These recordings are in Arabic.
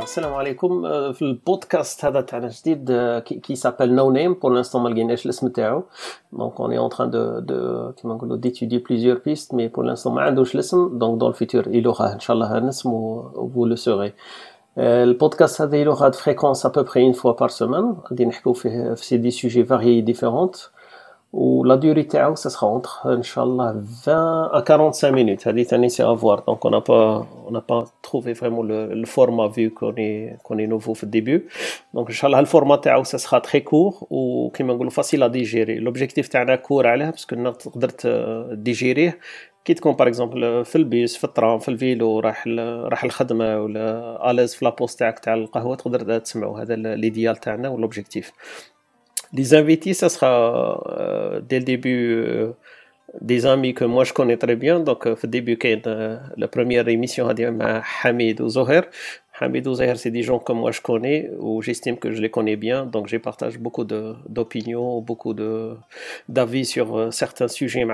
الله voilà voilà السلام عليكم. euh, في البودكاست هذا تاعنا جديد qui s'appelle no name pour l'instant ما لقيناش الاسم تاعو. donc on est en train de de كيما نقولوا d'étudier plusieurs pistes mais pour l'instant ما عندوش الاسم. donc dans le futur يلوغا إن شاء الله un اسم و vous le saurez ال podcast هذا يلوغا de fréquence à peu près une fois par semaine غادي نحكوا فيه في c'est des sujets variés différents la durée تاعو ça sera entre inchallah 20 à 45 minutes هذه ثاني c'est à voir donc on n'a pas on n'a pas trouvé vraiment le, le format vu qu'on est qu'on est nouveau في ال début donc inchallah ال format تاعو ça sera très court وكيما نقولوا facile à digérer l'objectif تاعنا كور علاه parce que تقدر digérer ه كي تكون par exemple في البيس في ال tram في ال vélo راح راح الخدمه ولا à l'aise في la pause تاعك تاع القهوه تقدر تسمعوا هذا l'idéal تاعنا و l'objectif Les invités, ça sera euh, dès le début euh, des amis que moi je connais très bien. Donc, au début, la première émission, Hamid ou. Hamid ou c'est des gens que moi je connais ou j'estime que je les connais bien. Donc, je partage beaucoup d'opinions, beaucoup d'avis sur euh, certains sujets.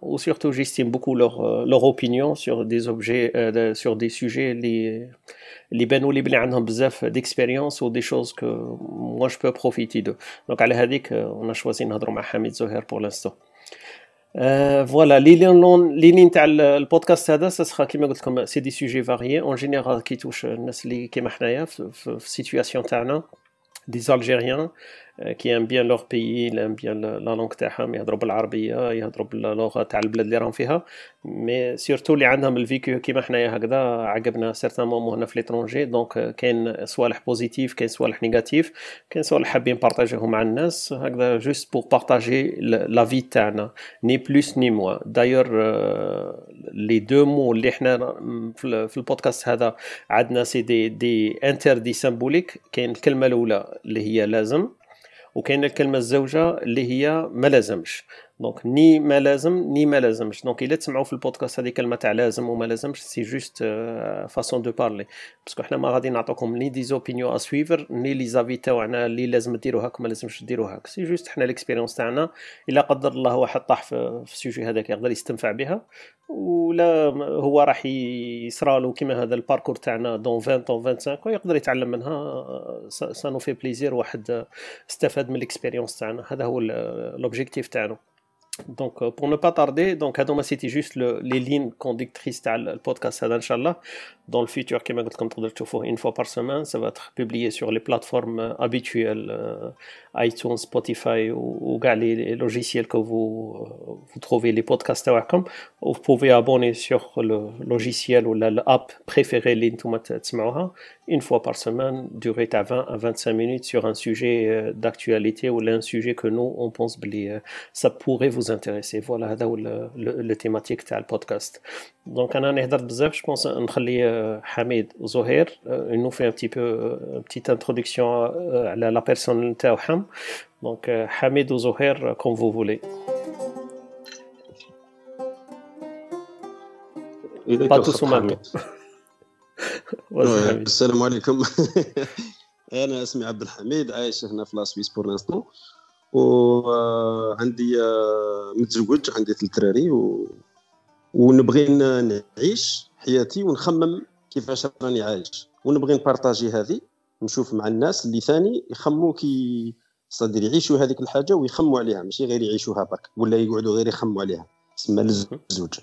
Ou surtout, j'estime beaucoup leur, leur opinion sur des objets, sur des sujets. Les, اللي بانوا لي بلي عندهم بزاف ديكسبيريونس ودي شوز كو موا جو بو بروفيتي دو دونك على هذيك أنا شوازي نهضروا مع حميد زهير بور لانستو voilà les les les lignes تاع البودكاست هذا sera كيما قلت لكم c'est des sujets variés en général qui touchent الناس اللي كيما حنايا في ال situation تاعنا des Algériens qui aiment bien leur pays aiment bien la langue تاعهم يهضروا بالعربية يهضروا باللغة تاع البلاد اللي راهم فيها. mais surtout اللي عندهم le vécu كيما حنايا هكذا عقبنا certains moments هنا في l'étranger donc كاين صوالح positives كاين صوالح négatives كاين صوالح حابين partager هم مع الناس. هكذا juste pour partager la vie تاعنا. ni plus ni moins d'ailleurs les deux mots اللي حنا في البودكاست هذا عندنا c'est des des entre des symboliques كاين الكلمة الأولى اللي هي لازم. وكاين الكلمة الزوجة اللي هي ما لازمش. donc ni ما لازم ni ما لازمش donc الا تسمعوا في البودكاست هذه كلمه تاع لازم وما لازمش c'est juste façon de parler parce que حنا ما غادي نعطوكم ni des opinions à suivre ni les avis تاعنا اللي لازم ديروا هاك ما لازمش ديروا هاك c'est juste حنا l'expérience تاعنا الا قدر الله واحد طاح في ال sujet هذاك يقدر يستنفع بها ولا هو راح يصرالو كيما هذا ال parcours تاعنا dans 20 dans 25 ويقدر يتعلم منها ça nous fait plaisir واحد استفاد من ال expérience تاعنا هذا هو l'objectif تاعنا Donc, euh, pour ne pas tarder, donc, c'était juste le, les lignes conductrices le podcast, Inch'Allah. Dans le futur, une fois par semaine, ça va être publié sur les plateformes euh, habituelles, euh, iTunes, Spotify ou, les, logiciels que vous, vous trouvez les podcasts. Vous pouvez abonner sur le logiciel ou l'app préférée, une fois par semaine, durée à 20 à 25 minutes sur un sujet d'actualité ou un sujet que nous, on pense ça pourrait vous intéresser. Voilà, c'est le, le, thématique du podcast. Donc, on a je pense, نخلي حميد وزهير il nous fait un petit peu une petite introduction à la personne تاعهم. Donc, حميد وزهير comme vous voulez. Pas tous en même temps. السلام عليكم أنا اسمي عبد الحميد عايش هنا في لاسويس بور لانستون وعندي متزوج عندي ثلاث دراري و... ونبغي نعيش حياتي ونخمم كيفاش راني عايش. ونبغي ن partager هذه نشوف مع الناس اللي ثاني يخموا كي صدر يعيشوا هذيك الحاجة ويخموا عليها ماشي غير يعيشوها برك ولا يقعدوا غير يخموا عليها. تسمى الزوج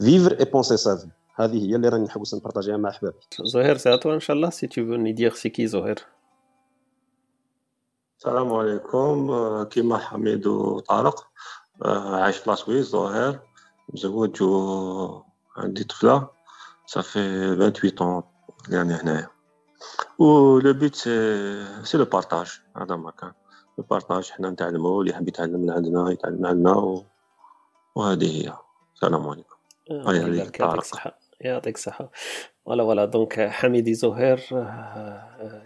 vivre et penser sa vie هذه هي اللي راني نحوس ن partager ها مع أحبابي. زهير ساعتو إن شاء الله si tu veux nous dire c'est qui زهير. السلام عليكم. كيما حميد وطارق عايش في la Suisse ظاهر. مزوج وعندي طفلة. ça fait 28 ans يعني هنايا. و le but c'est c'est le partage هذا ما كان. le partage حنا نتعلمو اللي يحب يتعلم من عندنا يتعلم عندنا و... وهذه هي. السلام عليكم. هاي يعطيك الصحة. يعطيك الصحة. Voilà, voilà. Donc, Hamidi Zoher,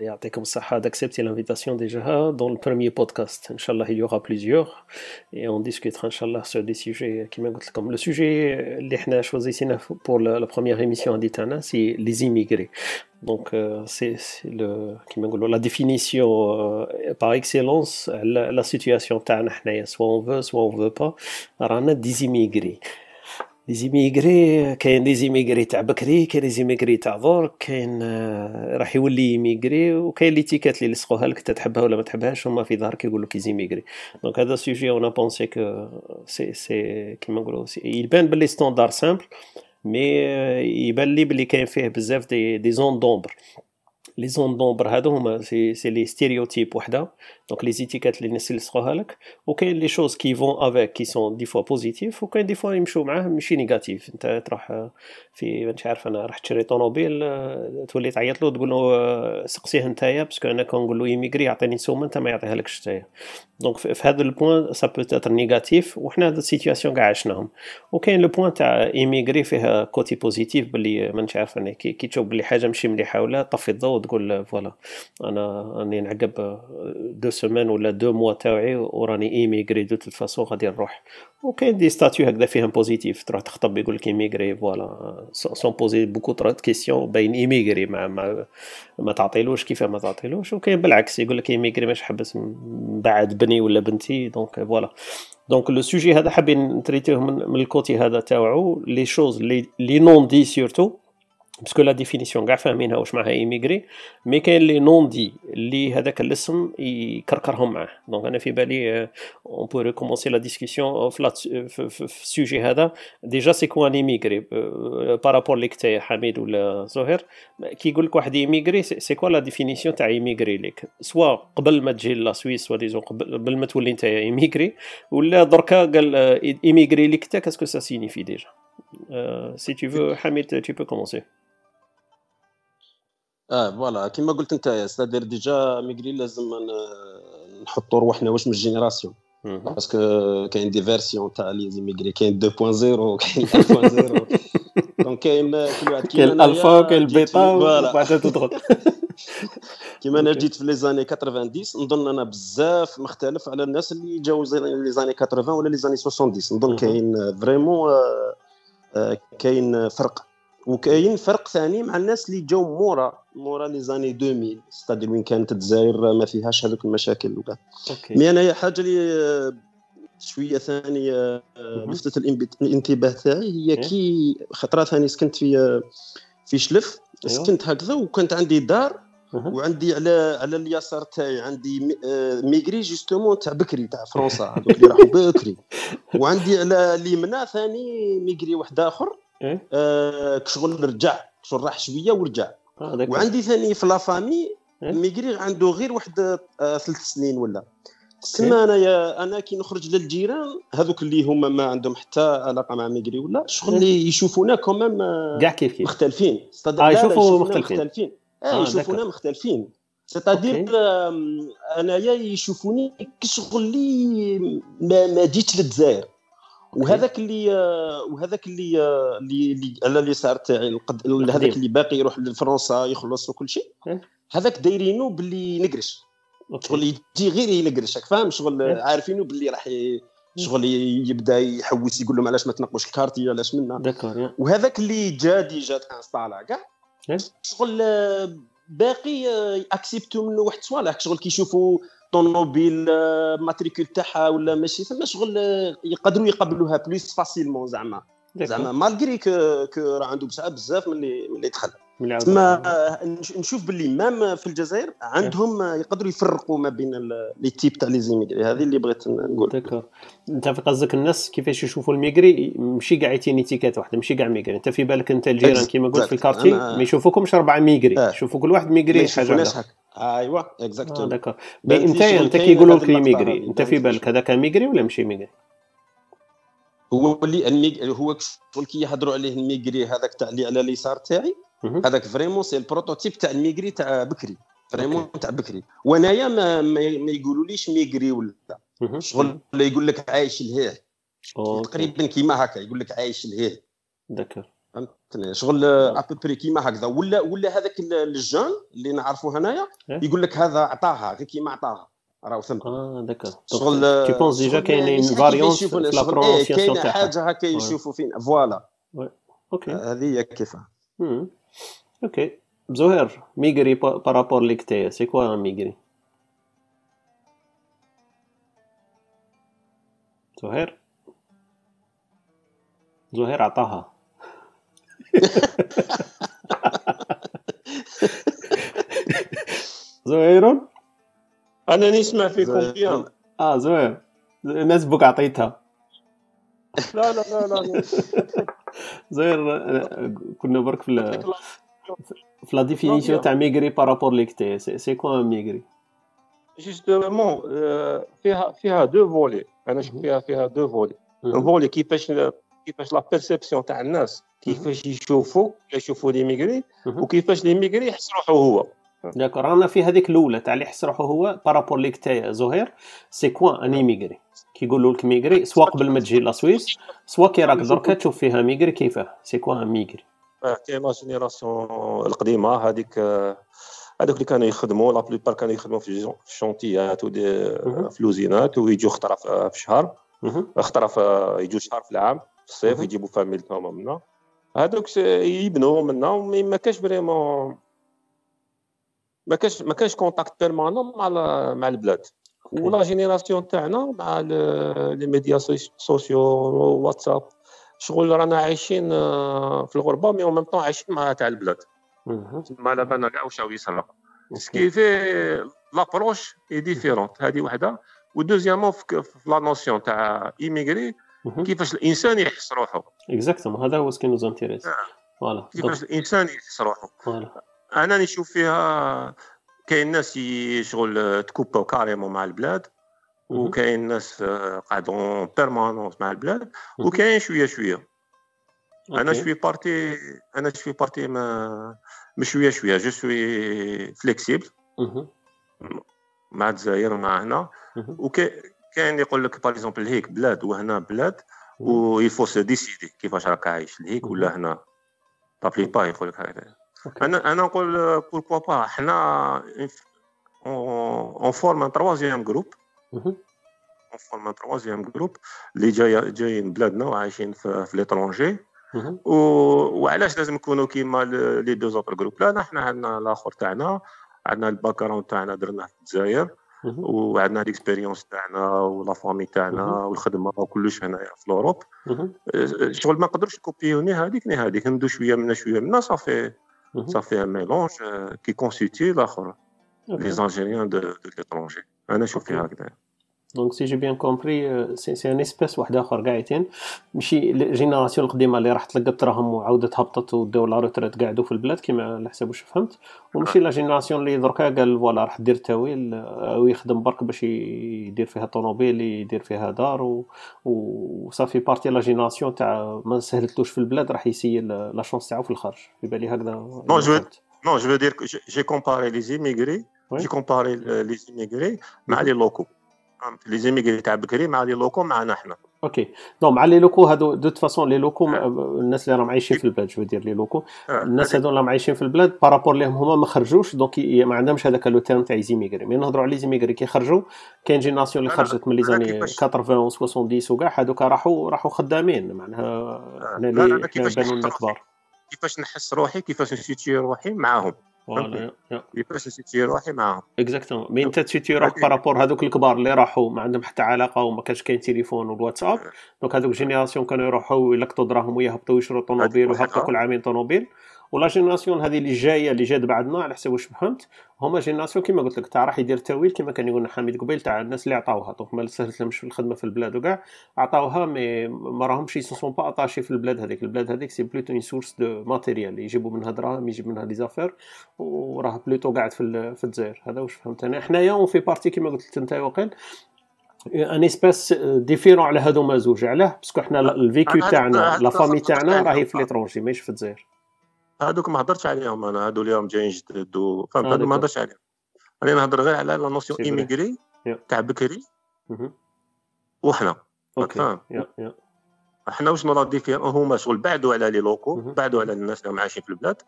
يعطيكم الصحة d'accepter l'invitation déjà dans le premier podcast. Inch'Allah, il y aura plusieurs et on discutera, Inch'Allah, sur des sujets qui قلت comme le sujet اللي احنا choisissina pour la, la première émission d'Itana, c'est les immigrés. Donc, euh, c'est le, la définition euh, par excellence, la, la situation تاعنا حنايا, soit on veut, soit on veut pas, رانا des immigrés. لي زيميغري كاين لي زيميغري تاع بكري كاين لي زيميغري تاع درك كاين آه، راح يولي يميغري وكاين لي تيكات اللي يلصقوها لك تحبها ولا ما تحبهاش هما في ظهرك يقول لك يزيميغري. donc هذا sujet on pensait que c'est c'est كيما نقولوا يبان بلي standard simple mais يبان لي بلي كاين فيه بزاف des des zones d'ombre les zones d'ombre هادو هما c'est c'est les stéréotypes وحدة. donc les étiquettes اللي الناس يلصقوها لك. وكاين les choses qui vont avec qui sont des fois positives. وكاين des fois يمشوا معاه ماشي négatives. انت تروح في مانيش عارف أنا راح تشري طوموبيل تولي تعيط له تقول له سقسيه نتايا parce que أنا كنقول له émigré يعطيني سومة أنت ما يعطيها لكش نتايا donc في هذا ال point ça peut être négatif وحنا هاد les situations كاع عشناهم. وكاين le point تاع émigré فيها côté positif باللي مانيش عارف أنا كي تشوف بلي حاجة ماشي مليحة ولا طفي الضوء وتقول voilà أنا راني نعقب deux semaines ولا deux mois تاوعي وراني émigré de toute façon غادي نروح. وكاين des statuts هكذا فيهم positif تروح تخطب يقول لك émigré voilà sans poser beaucoup trop questions باين émigré ما ما, ما تعطيلوش كيف ما تعطيلوش؟ وكاين بالعكس يقول لك émigré ماش حبس بعد بني ولا بنتي donc voilà. donc le sujet هذا حابين ن traiter ه من, من ال côté هذا تاوعو les choses les non-dits surtout parce que la définition كاع فاهمينها واش معناها émigré mais كاين les non-dits اللي هذاك الاسم يكركرهم معاه. donc أنا في بالي on peut recommencer la discussion في ال sujet هذا. déjà c'est quoi un émigré par rapport ليك تاع حميد ولا زهير كي يقول لك واحد émigré c'est quoi la définition تاع émigré ليك soit قبل ما تجي la Suisse soit disons قبل ما تولي انت émigré ولا دركا قال émigré ليك تا qu'est-ce que ça signifie déjà si tu veux Hamid tu peux commencer. آه voilà. كيما قلت أنت c'est-à-dire déjà émigré لازم نحطوا روحنا واش من ال génération. parce que كاين des versions تاع les émigrés كاين 2.0 وكاين 1.0 donc كاين كل واحد كاين الالفا وكاين البيتا وبعدها تدخل. كيما أنا جيت في les années 90 نظن أنا بزاف مختلف على الناس اللي جاو les années 80 ولا les années 70 نظن كاين vraiment كاين فرق. وكاين فرق ثاني مع الناس اللي جاو مورا مورا les années 2000 c'est-à-dire وين كانت الجزائر ما فيهاش هذوك المشاكل وكاع mais أنا حاجة اللي شوية ثانية لفتت الانتباه تاعي هي كي خطرة ثاني سكنت في في شلف سكنت هكذا وكانت عندي دار وعندي على على اليسار تاعي عندي émigré justement تاع بكري تاع فرنسا هذوك اللي راحوا بكري. وعندي على اليمنى ثاني émigré واحد آخر. آه كشغل رجع كشغل راح شوية ورجع. آه وعندي ثاني في la famille émigré عنده غير واحد آه ثلاث سنين ولا. تسمى أنايا أنا كي نخرج للجيران هذوك اللي هما ما عندهم حتى علاقة مع émigré ولا شغل اللي يشوفونا quand même كاع كيف كيف؟ مختلفين. آه يشوفوا مختلفين, مختلفين. آه يشوفونا مختلفين. c'est-à-dire أنايا يشوفوني كشغل اللي ما, ما جيتش للجزائر. وهذاك اللي وهذاك اللي اللي على اليسار تاعي هذاك اللي باقي يروح لفرنسا يخلص وكل شيء. هذاك دايرينو باللي نقرش. شغل يجي غير ينقرشك فاهم؟ شغل عارفينه باللي راح شغل يبدا يحوس يقول لهم علاش ما تنقوش ال quartier علاش منا؟ وهذاك اللي جا déjà installé كاع. شغل باقي accepter منه واحد الصوالح شغل كيشوفوا طوموبيل matricule تاعها ولا ماشي ثم شغل يقدروا يقبلوها plus facilement زعما. زعما malgré que que راه عنده بزاف من اللي من اللي دخل. تما نشوف باللي même في الجزائر عندهم يقدروا يفرقوا ما بين les types تاع les émigrés هذه اللي بغيت نقول. d'accord أنت في قصدك الناس كيفاش يشوفوا ال émigré؟ ماشي كاع يتيني étiquette واحدة ماشي كاع émigré. أنت في بالك أنت الجيران كيما قلت في ال quartier ما يشوفوكمش أربعة émigrés. آه. يشوفوا كل واحد émigré حاجة ايوا اكزاكتو آه d'accord انت انت كيقولوا لك émigré انت في بالك هذاك émigré ولا ماشي émigré هو اللي ال émig... هو شغل كي يهضروا عليه ال émigré هذاك تاع اللي على اليسار تاعي هذاك vraiment c'est ال prototype تاع ال émigré تاع بكري vraiment تاع بكري. وأنايا ما, ما, يقولوليش émigré ولا. شغل يقول لك عايش لهيه تقريبا كيما هكا يقول لك عايش لهيه d'accord. شغل à peu près كيما هكذا. ولا ولا هذاك ال jeune اللي نعرفه هنايا يقول لك هذا عطاها غير كيما عطاها. راه ثم. آه d'accord. شغل tu penses déjà كاينين variance في la prononciation كاين حاجة هكا يشوفوا فينا. voilà. okay هذه هي كيفاه أوكي زهير émigré par rapport ليك تايا c'est quoi émigré؟ زهير؟ زهير عطاها. زهير أنا نسمع فيكم bien آه زهير الناس بوك عطيتها. لا لا لا لا زهير كنا برك في ال- في la définition تاع émigré par rapport ليك تايا c'est c'est quoi émigré justement فيها فيها deux volets أنا نشوف فيها فيها deux volets volet كيفاش كيفاش la perception تاع الناس كيفاش يشوفوا يشوفوا les émigrés وكيفاش l'émigré يحس روحو هو d'accord رانا في هذيك الاولى تاع اللي يحس روحو هو par rapport ليك تايا زهير c'est quoi un émigré كيقولوا لك émigré soit قبل ما تجي la Suisse soit كي راك دركا تشوف فيها émigré كيفاه. c'est quoi un émigré كاين la génération القديمة هذيك هذوك اللي كانوا يخدموا la plupart كانوا يخدموا في ال chantiers ات ودي مهم. في ل usine ات ويجوا خطره في شهر. مهم. خطره يجوا شهر في العام. في الصيف. يجيبوا فاميلتهم منا هذوك يبنوا منا mais ما كاش vraiment ما كاش ما كاش contact permanent مع مع البلاد. و la génération تاعنا مع les médias soc- sociaux واتساب شغل رانا عايشين آه، في الغربة mais en même temps عايشين مع تاع البلاد. مهم. ما على بالنا كاع واش يصرى ce qui fait l'approche est différente هذه وحدة. و deuxièmement في la notion تاع émigré. كيفاش الإنسان يحس روحه exactement هذا هو ce qui nous intéresse آه. voilà كيفاش الإنسان يحس روحه voilà أنا نشوف فيها كاين ناس يشغل ت coupa او carrément مع البلاد. وكاين ناس آه، قاعدون permanence مع البلاد. وكاين شوية شوية أنا. je suis parti أنا je suis parti ما مش شوية شوية je suis flexible. مع الجزائر ومع هنا مهم. وكاين يقول لك par exemple هيك بلاد وهنا بلاد و il faut se décider كيفاش راك عايش لهيك ولا هنا. là-bas يقول لك هكذا. أنا أنا نقول pourquoi pas حنا on forme un troisième groupe. on forme un troisième groupe اللي جاي جايين بلادنا وعايشين في, في l'étranger. و... وعلاش لازم نكونوا كيما les deux autres groupes لا نحن عندنا الآخر تاعنا. عندنا ال background تاعنا درناه في الجزائر. وعندنا l'expérience تاعنا و la famille تاعنا. والخدمة وكلش هنايا في ال Europe. أه، شغل ما نقدروش ن copier و ni هذيك ni هذيك ندو شوية منا شوية منا صافي. صافي un mélange qui constitue الآخر. les Algériens de de l'étranger أنا نشوف فيها هكذا donc si j'ai bien compris c'est c'est une espèce واحد اخر قاعدين ماشي ال génération القديمه اللي راح تلقت راهم وعاودت هبطت وداو la retraite قعدوا في البلاد كيما على حسب واش فهمت وماشي la génération اللي دركا قال voilà راح دير تاويل أو يخدم برك باش يدير فيها طوموبيل يدير فيها دار و- و ça fait partie la génération تاع ما سهلتلوش في البلاد راح يسيي la chance تاعو في الخارج في بالي هكذا je فهمت. non je dirais j'ai comparé les émigrés. j'ai comparé les émigrés مع les locaux les émigrés تاع بكري مع les locaux معنا حنا OK non مع les locaux هادو de façon les locaux الناس اللي راهم عايشين في البلاد je dirais les locaux الناس هذول راهم عايشين في البلاد par rapport ليهم هما ما خرجوش donc ما عندهمش هذاك le terme تاع les émigrés mais نهضروا على les émigrés كي خرجوا كاين جيناسيون اللي خرجت من les années كيفاش- 80 و 70 وكاع هذوك راحوا راحوا خدامين معناها لا، اللي بانوا كبار كيفاش نحس روحي كيفاش نسيتي روحي معاهم voilà كيفاش نسيتي روحي معاهم exactement mais انت تسيتي روحك par rapport هذوك الكبار اللي راحوا ما عندهم حتى علاقة وما كانش كاين تليفون والواتساب. donc هذوك génération كانوا يروحوا يلقطوا دراهم ويهبطوا يشروا طوموبيل ويهبطوا. كل عامين طوموبيل. و la génération هذه اللي جاية اللي جات بعدنا على حسب واش فهمت؟ هما génération كيما قلت لك تاع راح يدير تاويل كيما كان يقولنا حميد قبيل تاع الناس اللي عطاوها. donc ما سهلت لهمش في الخدمة في البلاد وكاع. عطاوها mais ما راهمش se sentent pas attachés في البلاد هذيك. البلاد هذيك c'est plutôt une source de matériel يجيبوا منها دراهم يجيب منها des affaires وراه plutôt قاعد في في الجزائر. هذا واش فهمت أنا. حنايا on fait partie كيما قلت لك أنت وقيل. un espace différent على هذوما زوج علاه. parce que حنا le vécu أنا- تاعنا la famille تاعنا راهي في l'étranger ماهيش في الجزائر. هذوك ما هضرتش عليهم أنا هذو اليوم جايين جدد فهمت هذو ما. هضرش عليهم أنا نهضر غير على la notion. émigré. تاع بكري. وحنا OK فاهم. إحنا واش نرى diffère هما شغل بعدوا على les locaux. بعدوا على الناس اللي راهم عايشين في البلاد.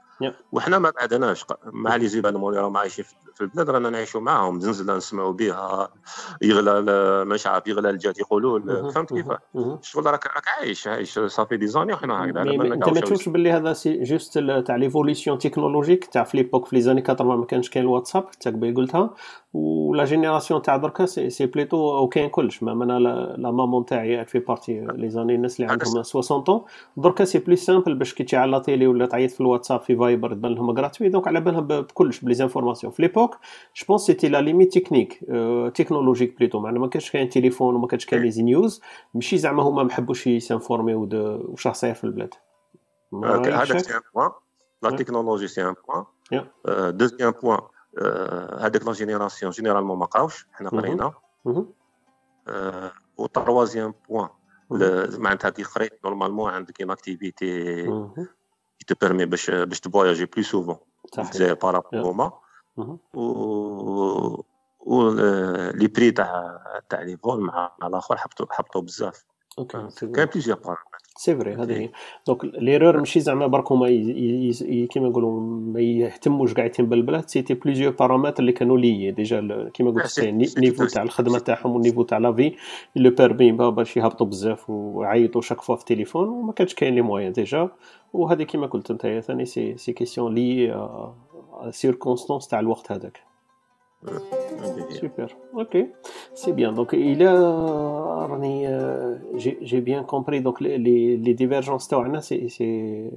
وحنا ما بعدناش مع les événements اللي راهم عايشين في- في البلاد رانا نعيشوا معاهم زنزلة نسمعوا بها يغلى مش عارف يغلى الجات يقولوا. فهمت كيف مهم. شغل راك راك عايش عايش ça fait des années وحنا هكذا أنت ما تشوفش باللي هذا c'est juste تاع l'évolution technologique تاع في l'époque في les années 80 ما كانش كاين الواتساب حتى قبيل قلتها. و la génération تاع دركا c'est, c'est plutôt أو كاين كلش. ما أنا la, maman تاعي fait partie les années الناس اللي عندهم 60 طون دركا c'est plus simple باش كي تشعل la télé ولا تعيط في الواتساب في فايبر تبان لهم gratuit donc على بالهم بكلش ب les informations في l'époque je pense c'était la limite technique technologique plutôt معناها ما كانش كاين تليفون وما كانش كاين les news ماشي زعما هما ما حبوش يسانفورميو واش راه صاير في البلاد هذاك c'est un point la technologie c'est un point deuxième point هذيك la génération généralement ما بقاوش حنا قرينا و troisième point معناتها كي قريت normalement عندك une activité qui te permet باش باش تفواياجي plus souvent في par rapport هما و و les prix تاع تاع les vols مع الآخر حبطوا حبطوا بزاف. كاين plusieurs paramètres c'est vrai هذه هي. donc l'erreur ماشي زعما برك هما كيما نقولوا ما يهتموش قاعدين بالبلاد c'était plusieurs paramètres اللي كانوا لي déjà كيما قلت ال niveau تاع الخدمة تاعهم وال niveau تاع la vie leur permet باش يهبطوا بزاف ويعيطوا chaque fois في التليفون وما كانش كاين les moyens déjà. وهذه كيما قلت أنت ثاني c'est c'est question les circonstances تاع الوقت هذاك. c'est bien. Donc il a, euh, j'ai bien compris. Donc les, les divergences تاعنا c'est c'est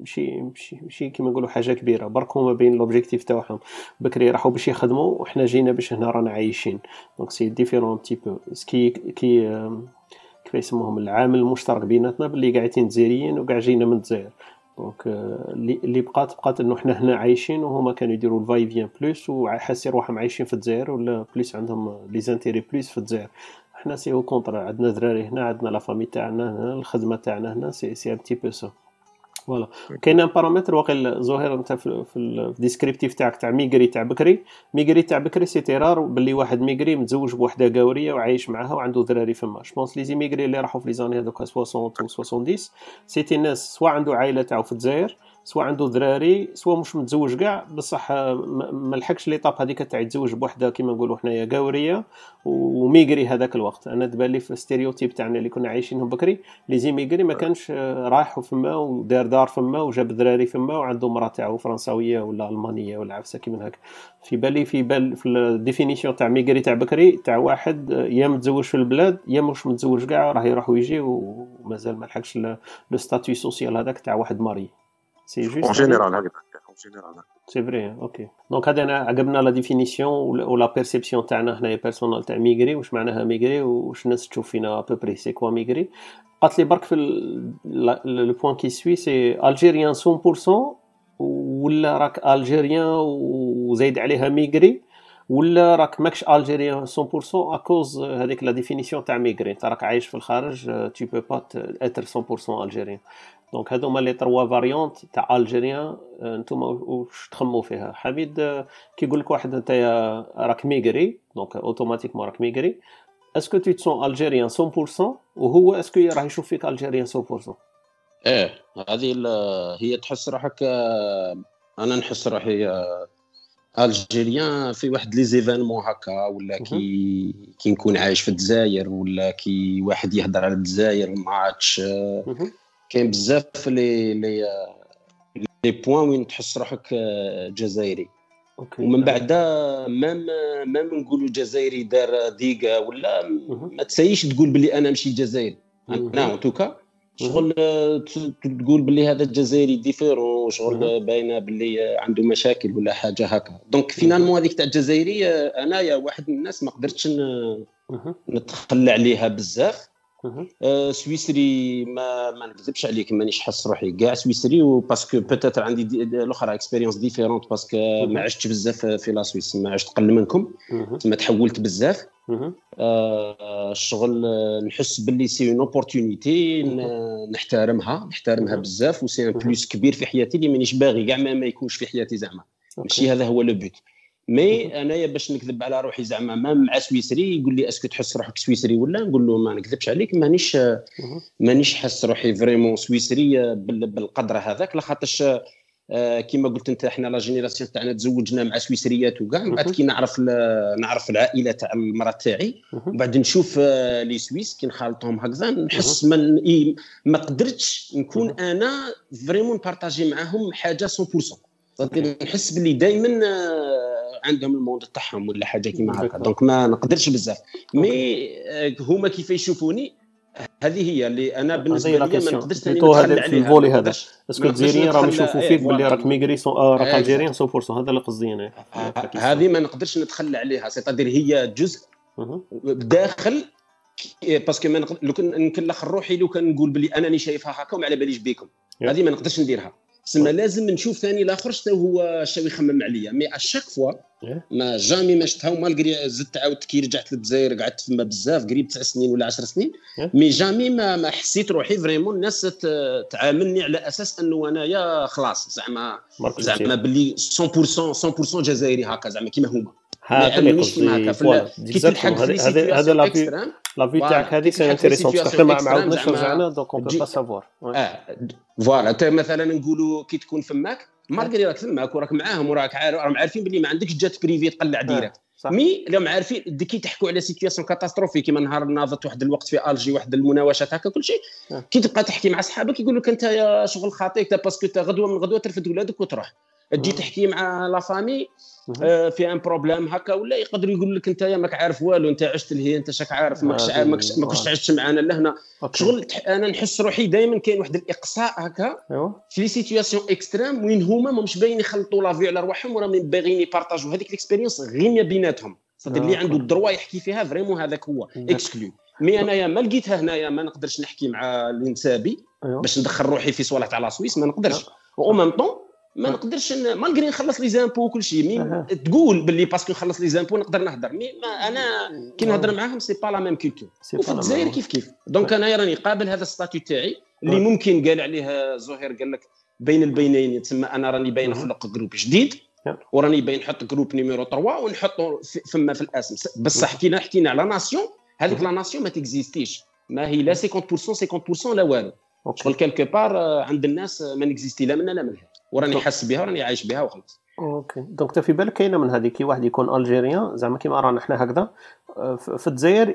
ماشي ماشي ماشي كيما نقولوا حاجة كبيرة. برك هما بين l'objectif تاعهم. بكري راحوا باش يخدموا وحنا جينا باش هنا رانا عايشين. donc c'est différent petit peu ce qui كي كيف يسموهم العامل المشترك بيناتنا باللي قاعدين جزائريين وكاع جينا من الجزائر. donc اللي بقات بقات انه حنا هنا عايشين وهما كانوا يديروا ال va-et-vient plus وحاسين روحهم عايشين في الجزائر ولا plus عندهم les intérêts plus في الجزائر حنا c'est au contraire عندنا دراري هنا عندنا la famille تاعنا هنا الخدمه تاعنا هنا c'est c'est un petit peu ce voilà كاين un paramètre واقيلا زهير أنت في, ال descriptif تاعك تاع émigré تاع بكري émigré تاع بكري c'était rare باللي واحد émigré متزوج بوحدة قاوريه وعايش معاها وعنده ذراري فما. je pense les émigrés اللي راحوا في les années هذوك 60 و 70 c'était ناس سواء عنده عائلة تاعو في الجزائر سواء عنده دراري سواء مش متزوج كاع بصح ما لحقش l'étape هذيك تاع يتزوج بوحده كيما نقولوا حنايا قاوريه و émigré هذاك الوقت. أنا تبان لي في ال stéréotype تاعنا اللي كنا عايشينهم بكري les émigrés ما كانش رايح فما ودار دار فما وجاب دراري فما وعنده مرأة تاعو فرنساوية ولا ألمانية ولا عفسة كيما هكا. في بالي في بال في ال définition تاع émigré تاع بكري تاع واحد يا متزوج في البلاد يا مش متزوج كاع راه يروح ويجي ومازال ما لحقش le statut social هذاك تاع واحد marié c'est juste en général هكذا en général c'est vrai OK donc هذا انا عجبنا la définition و la perception تاعنا هنايا personnelle تاع émigré واش معناها émigré واش الناس تشوف فينا à peu près c'est quoi émigré قالت لي برك في le point que soit c'est algérien 100% ولا راك algérien وزايد عليها émigré ولا راك ماكش algérien 100% à cause هذيك la définition تاع émigré انت راك عايش في الخارج tu peux pas être 100% algérien donc هذوما les trois variantes تاع algérien نتوما واش تخمو فيها. حميد كي يقول لك واحد أنت راك émigré donc automatiquement راك émigré est-ce que tu te sens algérien 100% وهو est-ce que راه يشوف فيك algérien 100% إيه هذه هي تحس روحك أنا نحس روحي algérien في واحد les événements هكا ولا كي كي نكون عايش في الجزائر ولا كي واحد يهضر على الجزائر ماتش كاين بزاف لي لي لي بوان وين تحس روحك جزائري OK ومن بعد même même نقولوا جزائري دار ديقه ولا ما تسيش تقول بلي أنا ماشي جزائري أنا en tout cas شغل تقول بلي هذا الجزائري différent شغل باينة بلي عنده مشاكل ولا حاجة هكا. donc finalement هذيك تاع الجزائري أنايا واحد من الناس ما قدرتش نتخلى عليها بزاف. آه سويسري ما ما نكذبش عليك مانيش حاس روحي. كاع سويسري و parce que peut-être عندي الأخرى expérience différente parce que ما عشتش بزاف في la Suisse ما عشت قل منكم. تما تحولت بزاف. آه الشغل نحس باللي c'est une opportunité نحترمها نحترمها بزاف و c'est un plus كبير في حياتي اللي مانيش باغي كاع ما يكونش في حياتي زعما. ماشي هذا هو le but mais أنايا باش نكذب على روحي زعما ما مع سويسري يقول لي est-ce que تحس روحك سويسري ولا؟ نقول له ما نكذبش عليك مانيش مانيش حاس روحي vraiment سويسري بالقدر هذاك لاخاطرش آه كيما قلت أنت إحنا la génération تاعنا تزوجنا مع سويسريات وكاع من بعد كي نعرف نعرف العائلة تاع المرأة تاعي ومن بعد نشوف آه les Suisses كي نخالطهم هكذا نحس إيه ما قدرتش نكون أنا vraiment partager معاهم حاجة 100% نحس باللي دائما عندهم ال monde تاعهم ولا حاجة كيما هكا. donc ما نقدرش بزاف. mais هما كيف يشوفوني هذه هي اللي أنا بالنسبة لي ما نقدرش هذا في الفولي هذا. est-ce que الجزائريين راهم يشوفوا إيه، فيك باللي voilà. راك malgré آه راك إيه، algérien 100% هذا اللي قصدي أنا. هذه ما نقدرش نتخلى عليها. c'est-à-dire هي جزء بداخل parce que ما نقدر لو كان نكلخ روحي لو كان نقول بلي أنني شايفها هكا وما على باليش بيكم. هذه ما نقدرش نديرها. تسمى لازم نشوف ثاني الآخر شنو هو شنو يخمم عليا. mais à chaque fois إيه. ما jamais ما شفتها و malgré زدت عاودت كي رجعت للجزائر قعدت فما بزاف قريب تسع سنين ولا عشر سنين. إيه. mais jamais ما, ما حسيت روحي vraiment الناس تعاملني على أساس أنه انايا خلاص زعما زعما باللي 100% 100% جزائري هكا زعما كيما هما. ما يعاملونيش كيما هكا. كي تلحق في هذا هذا لا في. تاعك هذه c'est intéressant parce que حنا ما عاودناش رجعنا donc on peut pas savoir آه voilà انت مثلا نقولوا كي تكون فماك malgré راك فماك وراك معاهم وراك راهم عارفين باللي ما عندكش jet privé تقلع direct صح. mais راهم عارفين كي تحكوا على situation catastrophique كيما نهار ناضت واحد الوقت في الجي واحد المناوشات هكا كل شيء آه. كي تبقى تحكي مع صحابك يقول لك أنت يا شغل خاطيك parce que غدوة من غدوة ترفد ولادك وتروح تجي مم. تحكي مع la famille. آه، في un problème هكا ولا يقدر يقول لك انت يا ماك عارف والو انت عشت لهي انت شاك عارف ماكش عارف ماكش ما كنتش عشت معانا لهنا. شغل أنا نحس روحي دائما كاين واحد الإقصاء هكا ايوا في les situations extrêmes وين هما ماهمش باين يخلطوا لافي على رواحهم وراهم باغيين يبارطاجوا. هذيك ال expérience غير ما بيناتهم. صدق اللي آه، عنده ال droit يحكي فيها vraiment هذاك هو. exclu mais انايا ما لقيتها هنايا ما نقدرش نحكي مع الإنسابي ايوا باش ندخل روحي في صوالح تاع la Suisse ما نقدرش. أو ميم طون ما آه. نقدرش ن- malgré نخلص les impôts وكل شيء mais أها. تقول باللي parce que نخلص les impôts نقدر نهضر mais ما أنا كي نهضر معاهم c'est pas la même culture وفي الجزائر. كيف كيف donc انايا راني قابل هذا ال statut تاعي اللي. ممكن قال عليه زهير قال لك بين البينين يتسمى أنا راني باين. نخلق groupe جديد. وراني باين نحط groupe numéro 3 ونحطه فما في الأسم بصح حكينا حكينا على nation هذيك la nation ما تكزيستيش ما هي لا 50% 50% لا والو شغل quelque part عند الناس ما نكزيستي لا منا لا منها وراني. حاس بها وراني عايش بها وخلاص OK donc انت في بالك كاينة من هذه كي واحد يكون algérien زعما كيما رانا حنا هكذا آه، في الجزائر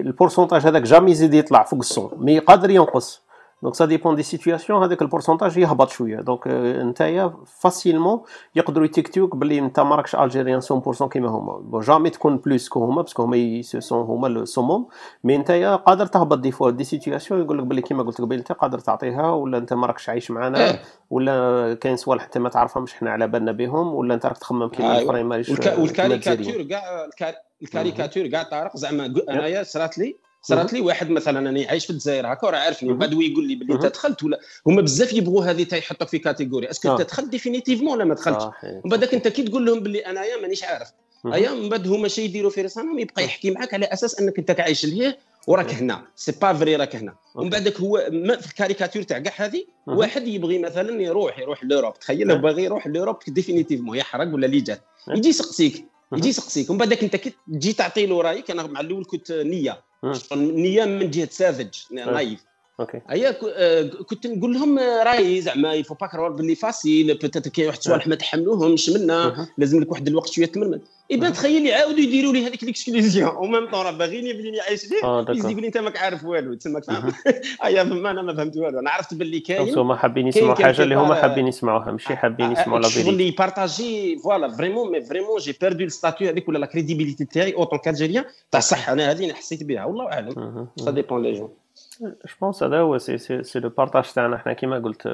ال pourcentage هذاك jamais يزيد يطلع فوق ال cent mais قادر ينقص دونك ça dépend des situations هذاك ال pourcentage يهبط شوية donc نتايا facilement يقدروا يتيكتوك باللي انت ما راكش algérien 100% كيما هما bon jamais تكون plus que هما parce que هما sont هما ال summum mais نتايا قادر تهبط des fois des situations يقول لك باللي كيما قلت قبيل انت قادر تعطيها ولا انت ما راكش عايش معنا. ولا كاين صوالح انت ما تعرفهمش حنا على بالنا بهم ولا انت راك تخمم كيما. الاخرين ماليش وال caricature. كاع ال car- ال caricature كاع طارق زعما انايا صرات لي صرات لي واحد مثلا أنا عايش في الجزائر هكا وراه عارفني مهم. بعد هو يقول لي باللي انت. دخلت ولا هما بزاف يبغوا هذه تا يحطوك في catégorie est-ce que انت. دخلت définitivement ولا ما دخلتش. ومن بعدك أنت كي تقول لهم باللي أنايا مانيش عارف. أيا من بعد هما شي يديروا في رسالهم يبقى يحكي معك على أساس أنك أنت عايش لهيه وراك. هنا c'est pas vrai راك هنا ومن. بعدك هو ما في ال caricature تاع كاع هذه. واحد يبغي مثلا يروح يروح l'Europe تخيل نعم. لو باغي يروح l'Europe définitivement يحرق ولا اللي جات نعم. يجي يسقسيك. يجي يسقسيك ومن بعدك أنت كي تجي تعطي له رأيك أنا مع الأول كنت نية مم. نية من جهة ساذج naïf OK. هيا آه، كنت نقول لهم آه، راي زعما il faut pas croire باللي facile peut-être كاين واحد الصوالح ما تحملوهمش منا. لازم لك واحد الوقت شوية تمرمد. مهم. تخيل يعاودوا يديروا لي هذيك l'exclusion و même temps راه باغيين يبني عايش ليه؟ أه يزيد لي أنت ماك عارف والو. تسمى فاهم. ايا فما أنا ما فهمت والو. أنا عرفت باللي كاين. هما حابين يسمعوا حاجة اللي هما حابين يسمعوها. ماشي حابين يسمعوا la vérité اللي partager voilà vraiment mais vraiment j'ai perdu ال statut هذيك ولا la crédibilité تاعي en tant qu'Algérien تاع صح أنا هذه حسيت بها. والله أعلم. سا ديبون لي جون جو بونس هذا هو سي سي سي لو بارطاج تاعنا حنا كيما قلت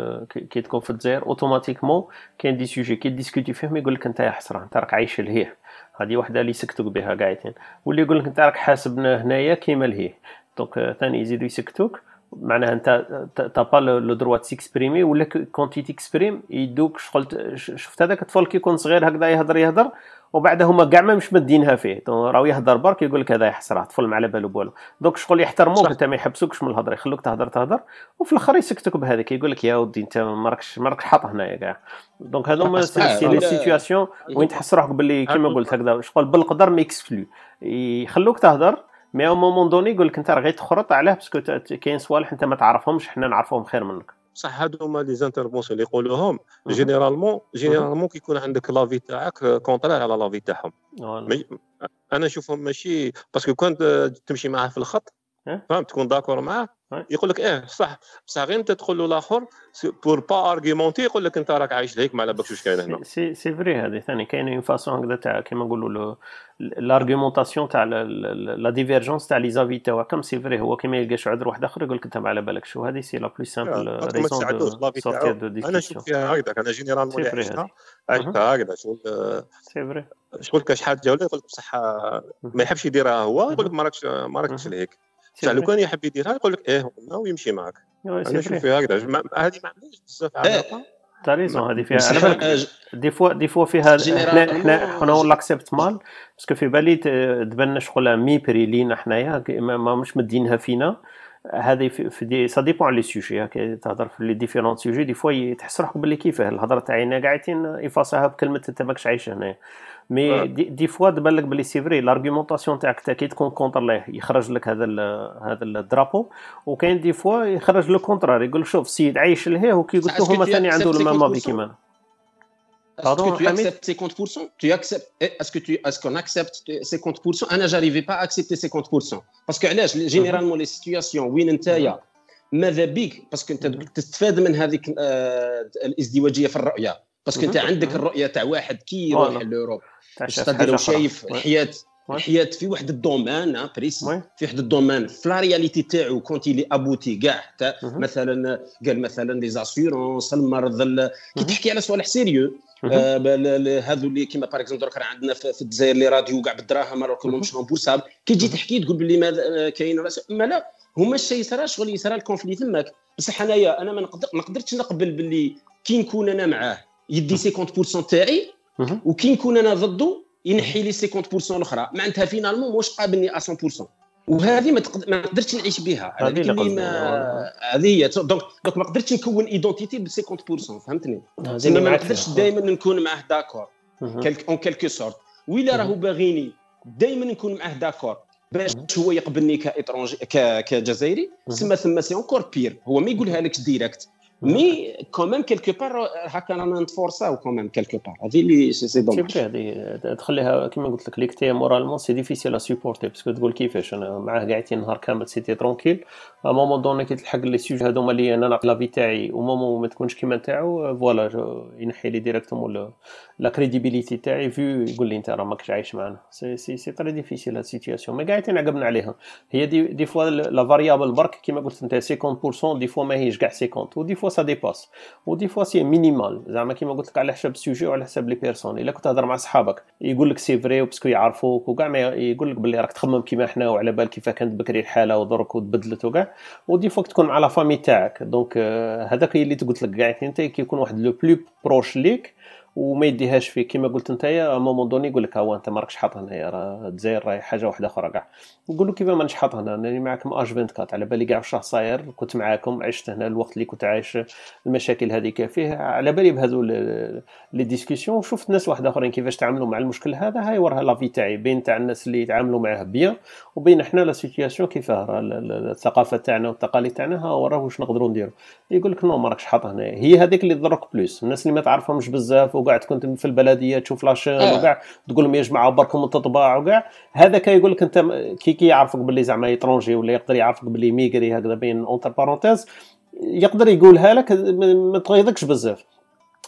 كي تكون في الجزائر automatiquement كاين des sujets كي discuter فيهم يقول لك انت يا حسره انت راك عايش لهيه هذه وحده اللي يسكتوك بها قاعدين واللي يقول لك انت راك حاسبنا هنايا كيما لهيه donc ثاني يزيدوا يسكتوك معناها انت t'as pas le droit de t'exprimer ولا كون tu t'exprimes يدوك شغل شفت هذاك الطفل كي يكون صغير هكذا يهضر يهضر وبعد هما كاع ما مش مدينها فيه. راهو يهضر برك يقول لك هذا يحسره طفل ما على بالو بوالو. donc شغل يحترموك. انت ما يحبسوكش من الهضره يخلوك تهضر تهضر وفي الآخر يسكتوك بهذاك يقول لك يا ودي أنت ما راكش ما راكش حاط هنايا كاع donc هذوما صح. c'est les ولا- situations وين تحس روحك باللي كيما قلت هكذا شغل بالقدر ما يكسكلو يخلوك تهضر mais au moment donné يقول لك أنت راه غير تخرط علاه parce que كاين صوالح أنت ما تعرفهمش حنا نعرفوهم خير منك. بصح هادو هما les interventions اللي يقولوهم. généralement généralement كيكون عندك l'avis تاعك contraire على l'avis تاعهم. أنا نشوفهم ماشي parce que كنت تمشي معاه في الخط فهمت تكون d'accord معاه يقول لك إيه صح بصح غير إنت تقول له الآخر pour pas argumenter يقول لك إنت راك عايش لهيك ما على بالكش واش كاين هنا. c'est c'est vrai هذه ثاني كاينة une façon هكذا تاع كيما نقولوا l'argumentation تاع la divergence تاع les avis تاعو. comme c'est vrai هو كيما يلقاش عذر واحد آخر يقول لك أنت ما على بالك شو هذه c'est la plus simple raison de أنا نشوف فيها هكذاك أنا généralement عشتها عشتها هكذا شغل c'est vrai شغل كاش حاجة ولا يقول لك بصح ما يحبش يديرها هو يقول لك ما راكش ما راكش لهيك. بصح لو كان يحب يديرها يقول لك إيه ويمشي معك. أنا نشوف فيها؟ هكذا هذه ما عملوش بزاف. علاقه t'as raison هذه فيها des fois des fois فيها حنا حنا حنا ولا accepte mal. parce que في بالي تبان شغل mépris لينا حنايا ما مش مدينها فينا. هذه في des ça dépend على les sujets تهضر في les différents sujets des fois تحس روحك باللي كيفاه الهضرة تاعنا قاعدين يفاصها بكلمة أنت ماكش عايش هنا mais des, des fois تبان لك بلي c'est vrai l'argumentation تاعك كي تكون contre ليه يخرج لك هذا هذا ال drapeau وكاين des fois يخرج le contraire يقول شوف السيد عايش لهيه وكي قلت له هما ثاني عنده الماما بي كيما. Pardon, que tu acceptes 50% Tu acceptes Est-ce que tu est-ce qu'on accepte 50% أنا j'arrivais pas à accepter 50% parce que علاش généralement les situations وين نتايا ماذا بيك parce que انت تستفاد من هذيك الازدواجيه في الرؤيه باسكو انت عندك الرؤية تاع واحد كي يروح l'Europe تقدر شايف الحياة الحياة في واحد ال domaine précis في واحد ال domaine في la réalité تاعو quand il est abouti كاع مثلا قال مثلا les assurances المرض كي تحكي على صوالح sérieux هذو اللي كيما par exemple درك عندنا في الجزائر les radios كاع بالدراهم راك مش impossible كي تجي تحكي تقول باللي ماذا كاين ما لا هما الشيء يصرى شغل يصرى ال conflit تماك بصح أنايا أنا ما نقدر ما قدرتش نقبل باللي كي نكون أنا معاه. يدي 50% تاعي وكي نكون أنا ضده ينحي les 50% الاخرى معناتها finalement واش قابلني 100% وهذه ما, تقد... ما قدرتش نعيش بها. هذه اللي ما هذه هي. donc donc ما قدرتش نكون identité ب 50% فهمتني؟ زعما ما نقدرش دائما نكون معاه d'accord en quelque sorte ولا راهو باغيني دائما نكون معاه d'accord باش هو يقبلني ك étranger كجزائري تسمى ثم c'est encore pire هو ما يقولها لك direct mais quand même quelque part هكا رانا نتفورساو quand même quelque part هذه اللي c'est dommage هذه تخليها كيما قلت لك ليك moralement c'est difficile à supporter parce que تقول كيفاش؟ أنا معاه قاعدين نهار كامل c'était tranquille à un moment donné كي تلحق les sujets هذوما اللي أنا نعطي l'avis تاعي و moment ما تكونش كيما تاعو voilà ينحي لي directement la crédibilité تاعي في يقول لي أنت راه ماكش عايش معنا. c'est c'est c'est très difficile هاد ال situation mais قاعدين عقبنا عليها. هي des des fois la variable برك كيما قلت انت 50% des fois ماهيش كاع 50 و des fois ça dépasse و des fois c'est minimal زعما كيما قلت لك على حساب ال sujet وعلى حساب les personnes الا كنت تهضر مع صحابك يقول لك c'est vrai و parce que يعرفوك وكاع ما يقول لك باللي راك تخمم كيما حنا وعلى بال كيف كانت بكري الحاله ودرك وتبدلت وكاع و des fois تكون مع la famille تاعك donc هذاك اللي قلت لك كاع انت كيكون واحد le plus proche ليك وما يديهاش فيه. كيما قلت انت à un moment donné يقول لك هو انت ما راكش حاط هنايا راه الجزائر راهي حاجة واحدة أخرى كاع. نقول له كيف مانيش حاط هنا؟ راني معاكم H24 على بالي كاع واش راه صاير كنت معاكم عشت هنا الوقت اللي كنت عايش المشاكل هذيك فيه على بالي بهذو les discussions وشفت ناس واحد أخرين كيفاش تعاملوا مع المشكل هذا هاي وراها l'avis تاعي بين تاع الناس اللي يتعاملوا معاه bien وبين حنا la situation كيفاه الثقافة تاعنا والتقاليد تاعنا ها وراه واش نقدروا نديروا؟ يقول لك non ما راكش حاط هنا هي هذيك اللي تضرك plus الناس اللي ما تعرفهمش بزاف وقاعد كنت في البلدية تشوف لاشين آه. وكاع تقول لهم يا جماعة بركم التطباع وكاع هذاك يقول لك أنت كي كي يعرفك باللي زعما étranger ولا يقدر يعرفك باللي émigré هكذا bien entre parenthèses يقدر يقولها لك ما تغيظكش بزاف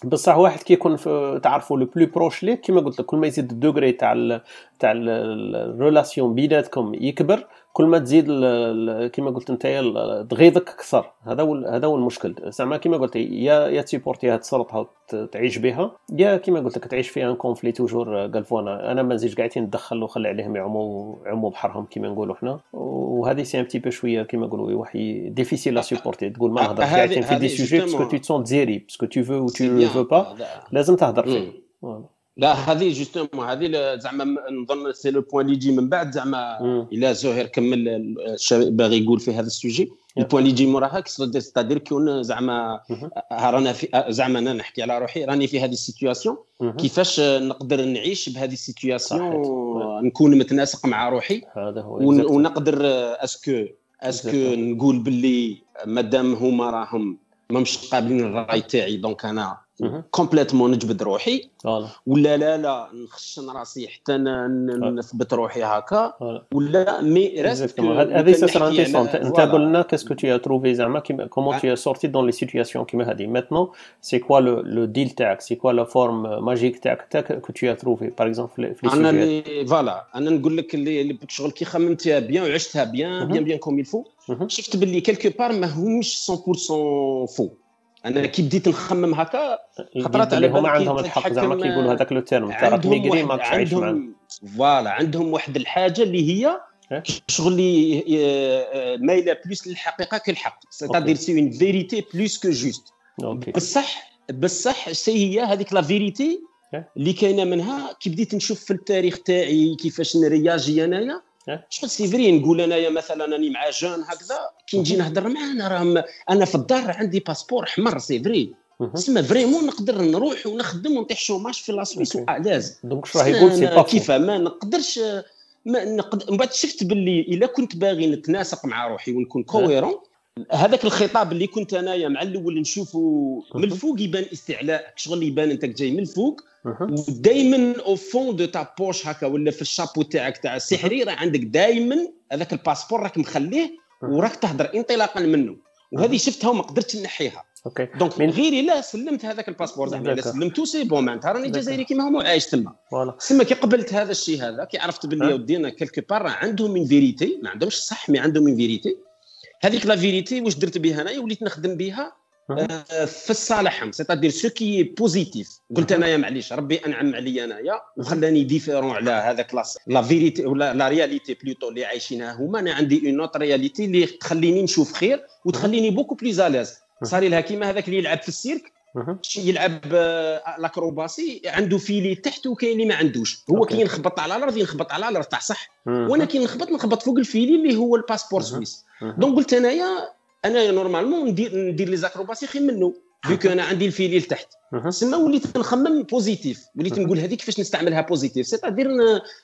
بصح واحد كيكون تعرفوا le plus proche ليك كيما قلت لك كل ما يزيد ال degré تاع تاع ال relation بيناتكم يكبر كل ما تزيد كما قلت انت تغيظك أكثر. هذا هو هذا هو المشكل. زعما كما قلت يا يا supporter هاد السلطة تعيش بها يا كما قلت لك تعيش فيها un conflit toujours قال فوانا أنا ما نزيدش قاعدين ندخل وخلي عليهم يعوموا يعوموا بحرهم كما نقولوا حنا. وهذه c'est un petit peu شوية كما نقولوا واحد difficile à supporter تقول ما نهضرش قاعدين في des sujets parce que tout تسون تزيري parce que tu veux و tu veux pas لازم تهضر فيه. لا هذه justement هذه زعما نظن c'est le point اللي يجي من بعد زعما إلا زهير كمل باغي يقول في هذا ال sujet. ال point اللي يجي موراها c'est-à-dire qu'on زعما رانا في زعما أنا نحكي على روحي راني في هذه ال situation كيفاش نقدر نعيش بهذه ال situation نكون متناسق مع روحي؟ هذا هو ونقدر est-ce que est-ce que نقول باللي مادام هما راهم ماهمش قابلين الراي تاعي donc أنا complètement نجبد روحي. ولا لا لا نخشن راسي حتى نثبت روحي هكا. ولا mais reste هذه c'est surintéressant انت قول لنا qu'est-ce que t'as trouvé زعما؟ comment t'es sorti dans les situations كيما هذه. maintenant c'est quoi le deal تاعك؟ c'est quoi la formule magique تاعك تاعك que t'as trouvée par exemple في أنا اللي voilà. أنا نقول لك اللي شغل كي خممتها bien وعشتها bien bien bien comme il faut شفت باللي quelque part ماهمش 100% faux أنا كي بديت نخمم هكا خطرات على هما عندهم الحق زعما كيقولوا هذاك le terme. تاع émigré ماكش عايش معاهم. voilà عندهم واحد الحاجة اللي هي شغل اللي مايله plus للحقيقة كالحق. c'est-à-dire c'est une vérité plus que juste بصح بصح c'est هي هذيك la vérité اللي كاينة منها. كي بديت نشوف في التاريخ تاعي كيفاش نréagi أنايا شغل سي فري نقول انايا مثلا راني مع جون هكذا؟ كي نجي نهضر معاه أنا راه أنا في الدار عندي باسبور احمر سي فري تسمى فريمون نقدر نروح ونخدم ونطيح شوماج في لاسويس والاز دونك شراه يقول سي كيف ما نقدرش ما نقدر من بعد شفت باللي إلا كنت باغي نتناسق مع روحي ونكون كويرون هذاك الخطاب اللي كنت أنايا مع الأول نشوفه من الفوق يبان استعلاء. شغل يبان أنت جاي من الفوق ودائما أو فون دو تا بوش هكا ولا في الشابو تاعك تاع السحري راه عندك دائما هذاك الباسبور راك مخليه وراك تهضر انطلاقا منه. وهذه شفتها وما قدرتش نحيها. أوكي. دونك من غير الا سلمت هذاك الباسبور زعما الا سلمته سي بون معناتها راني جزائري كيما هو عايش تما. تما كي قبلت هذا الشيء هذا كي عرفت باللي ودينا كيلكو بار عندهم من فيريتي ما عندهمش صح مي عندهم من فيريتي هذيك لا فيريتي واش درت بها انايا وليت نخدم بها في الصالحهم سيتادير سو كي بوزيتيف قلت أنايا معليش ربي أنعم عليا أنايا وخلاني ديفيرون على هذاك la vérité ولا la réalité plutôt اللي عايشينها هما أنا عندي une autre réalité اللي تخليني نشوف خير وتخليني beaucoup plus à l'aise à l'aise صار لها كيما هذاك اللي يلعب في ال cirque يلعب l'acrobatie عنده filet تحت وكاين اللي ما عندوش. هو كي ينخبط على الأرض ينخبط على الأرض تاع صح وأنا كي نخبط نخبط فوق ال filet اللي هو ال passeport suisse. donc قلت أنايا انايا normalement ندير ندير les acrobaties خير منه فيك أنا عندي ال filet لتحت. تسمى وليت نخمم positif. وليت نقول هذيك كيفاش نستعملها positif؟ c'est-à-dire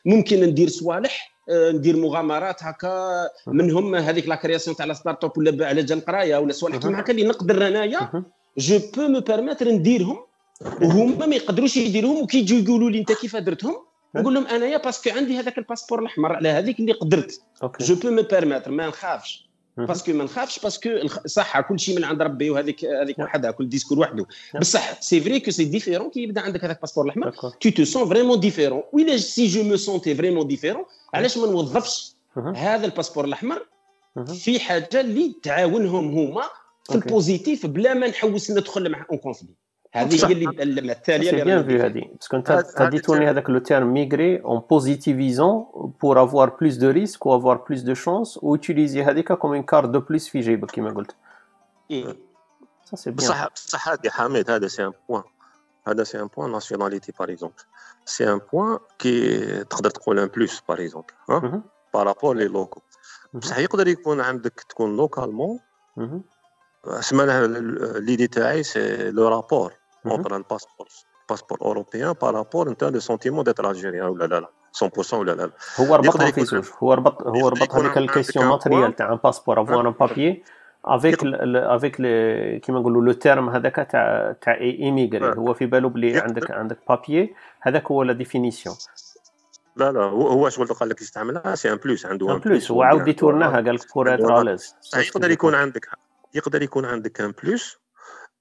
ممكن ندير صوالح ندير مغامرات هكا منهم هذيك la création تاع la start-up ولا على جال القرايه ولا صوالح كيما هكا اللي نقدر انايا je peux me permettre نديرهم وهما ما يقدروش يديروهم وكي يجوا يقولوا لي انت كيف درتهم نقول لهم انايا parce que عندي هذاك ال passeport الأحمر على هذيك اللي قدرت. je peux me permettre ما نخافش. parce que ما نخافش parce que صح كل شيء من عند ربي وهذيك هذيك وحدها كل discours وحده. بصح c'est vrai que c'est différent كي يبدا عندك هذاك ال passeport الأحمر. تو تو سون فريمون ديفيرون ولا سي جو مو سونتي فريمون ديفيرون علاش ما نوظفش هذا الباسبور الأحمر في حاجة اللي تعاونهم هما في البوزيتيف بلا ما نحوس ندخل مع اون كونفلي هذه هي اللي التالية اللي بيان في هذه. باسكو انت ديتوني هذاك لو تيرم ميغري اون بوزيتيفيزون بور افوار بلوس دو ريسك و افوار بلوس دو شانس و اوتيليزي هذيك كوم اون كارت دو بلوس في جيبك كيما قلت بصح بصح هذه حميد هذا سي ان بوان هذا سي ان بوان ناسيوناليتي باغ اكزومبل سي ان بوان كي تقدر تقول ان بلوس باغ اكزومبل بارابور لي لوكو بصح يقدر يكون عندك تكون لوكالمون اسمها ليدي تاعي سي لو رابور اونتر الباسبور الباسبور اوروبيان بارابور انت لو سونتيمون ديتر الجيريان ولا لا لا 100% ولا لا هو ربطها في زوج هو ربط هو ربط هذيك الكيستيون ماتريال تاع ان باسبور افوار ان بابيي افيك افيك كيما نقولوا لو تيرم هذاك تاع تاع ايميغري هو في بالو بلي عندك عندك بابيي هذاك هو لا ديفينيسيون لا لا هو شغل قال لك يستعملها؟ سي ان بلوس عنده ان بلوس هو عاود يتورناها قال لك بور اتر اليز يقدر يكون عندك يقدر يكون عندك ان بلوس.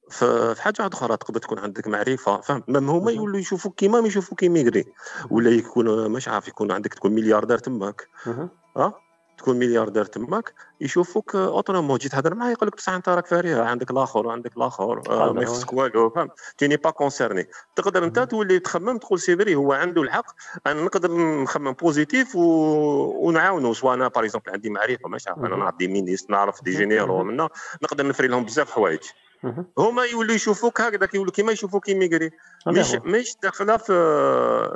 في حاجة أخرى تقدر تكون عندك معرفة. فهم هما يولوا يشوفوك كيما ما يشوفوك ميغري ولا يكون مش عارف يكون عندك تكون ملياردير تماك. تكون ملياردير تماك يشوفوك اوتومو تجي تهضر معاه يقول لك بصح انت راك فارغ عندك الآخر وعندك الآخر آه ما يخصك والو فهمت تي ني با كونسيرني. تقدر أنت تولي تخمم تقول سي فري هو عنده الحق أنا نقدر نخمم بوزيتيف و... ونعاونو سواء أنا باغ اكزومبل عندي معرفة مش عارف أنا نعرف دي مينيست نعرف دي جينيرو منا نقدر نفري لهم بزاف حوايج. هما يولوا يشوفوك هكذا يولوا كيما يشوفوك ميغري مش مش داخلة في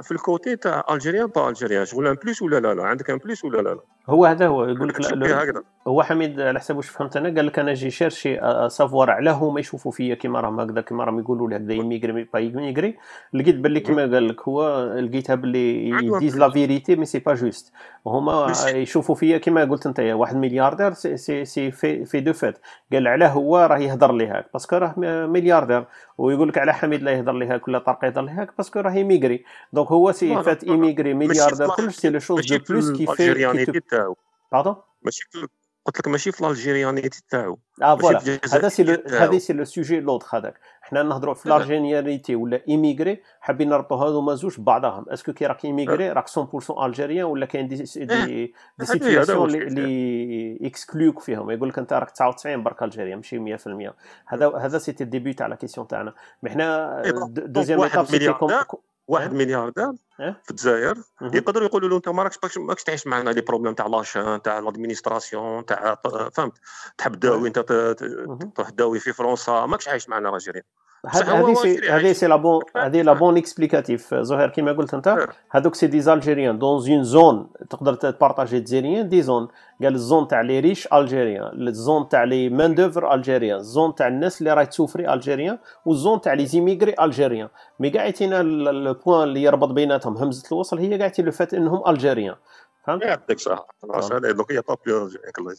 في الكوتي تاع الجيريان با الجيريان شغل ان بلوس ولا لا لا؟ عندك ان بلوس ولا لا لا؟ هو هذا هو. يقول لك هو حميد على حسب واش فهمت أنا؟ قال لك أنا جي شيرشي سافوار علاه هما يشوفوا فيا كيما راهم هكذا كيما راهم يقولوا لي هكذا يميغري با يميغري لقيت باللي كيما قال لك هو لقيتها باللي يديز لا فيريتي مي سي با جوست. هما يشوفوا فيا كيما قلت أنت واحد ملياردير سي سي, سي في, في دو فات قال علاه هو راه يهضر لي هاك باسكو راه milliardaire. ويقول لك على حميد لا يهضر لي هاك ولا طارق يهضر لي هاك parce que راه émigré donc هو c'est fait émigré milliardaire كلش c'est le chose de plus qui fait pardon ماشي قلت لك ماشي في ال algérianité تاعو آه voilà. هذا c'est هذا c'est le sujet l'autre هذاك. حنا نهضروا في ال algérianité ولا émigré حابين نربطوا هذوما زوج ببعضهم. est-ce que كي راك émigré راك 100% algérien ولا كاين des des, des situations اللي excluent ك فيهم. يقول لك أنت راك 99 برك algérien ماشي 100% هذا هذا c'était le début تاع la question تاعنا. mais حنا deuxième étape c'était واحد milliardaire في الجزائر. يقدروا يقولوا له أنت ما راكش ماكش تعيش معنا les problèmes تاع la chaîne تاع l'administration تاع فهمت؟ تحب تداوي أنت تروح تداوي في فرنسا ماكش عايش معنا راجلين هذه c'est هذه c'est la bonne هذه la bonne explicative زهير كيما قلت أنت هذوك c'est des Algériens. dans une zone تقدر تبارطاجي des Algériens des zones قال ال zone تاع les riches algériens ال zone تاع les main-d'œuvre algériens ال zone تاع الناس اللي راهي تسوفري algériens وال zone تاع les émigrés algériens mais كاع يعطينا ال point اللي يربط بيناتهم. همزة الوصل هي كاع le fait إنهم algériens. فهمت؟ يعطيك الصحة donc هي pas plus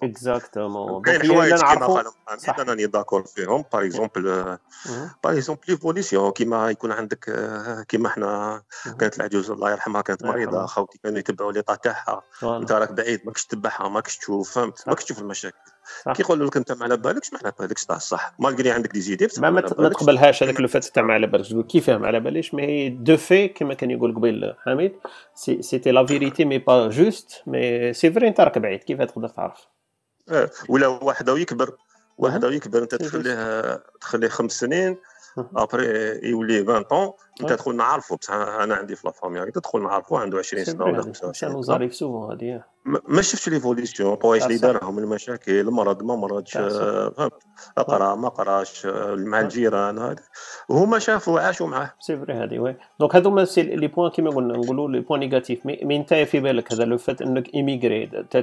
exactement كاين حوايج كيما أنا راني d'accord فيهم. par exemple par exemple l'évolution كيما يكون عندك كيما حنا كانت العجوز الله يرحمها كانت مريضة خاوتي كانوا يتبعوا l'état تاعها. انت راك بعيد ماكش تتبعها ماكش تشوف فهمت؟ ماكش تشوف المشاكل. كي يقولوا لك انت ما على بالكش ما على بالكش تاع الصح malgré عندك des idées ما, ما تقبلهاش هذاك le fait تاع ما على بالكش. تقول كيفاه ما على باليش؟ mais de fait كما كان يقول قبيل حميد c'était la vérité mais pas juste mais c'est vrai انت راك بعيد. كيف تقدر تعرف؟ آه ولا واحد يكبر واحد. يكبر انت تخليه تخليه خمس سنين après يولي 20 ans انت تدخل نعرفه بصح أنا عندي في la famille تدخل نعرفه عنده 20 سنه ولا 25 سنه زاريف souvent هذه ما شفتش l'évolution طوايش اللي دارهم المشاكل مرض ما مرضش فهمت اقرا ما قراش مع الجيران هذا وهما شافوا عاشوا معاه c'est vrai هذه oui donc هذوما c'est les points كيما قلنا نقولوا les points négatifs mais انت في بالك هذا le fait انك émigré tout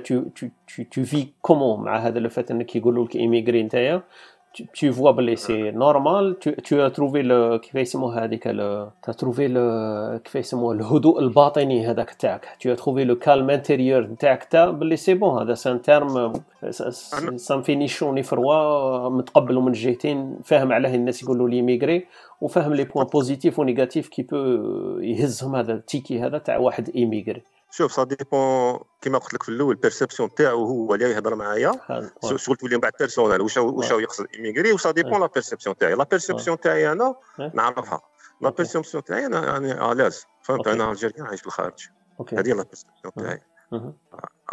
tout fait commun مع هذا le fait انك يقولوا لك émigré نتايا tu, vois que c'est normal. Tu, tu as trouvé le كيف يسموه هذيك tu as trouvé le كيف يسموه الهدوء الباطني هذاك تاعك tu as trouvé le calme intérieur تاعك تاع باللي c'est bon هذا c'est un terme c'est une définition فروا متقبل من الجهتين فاهم علاه الناس يقولوا لي émigré وفاهم les points positifs و négatifs qui peuvent يهزهم هذا l'étiquette هذا تاع واحد émigré شوف ça dépend كيما قلت لك في الأول perception تاعو هو اللي يهضر معايا. شغل تولي من بعد personnel واش واش يقصد émigré و ça dépend la perception تاعي la perception تاعي أنا نعرفها. la perception تاعي أنا يعني à l'aise فهمت؟ أنا algérien عايش في الخارج هذه la perception تاعي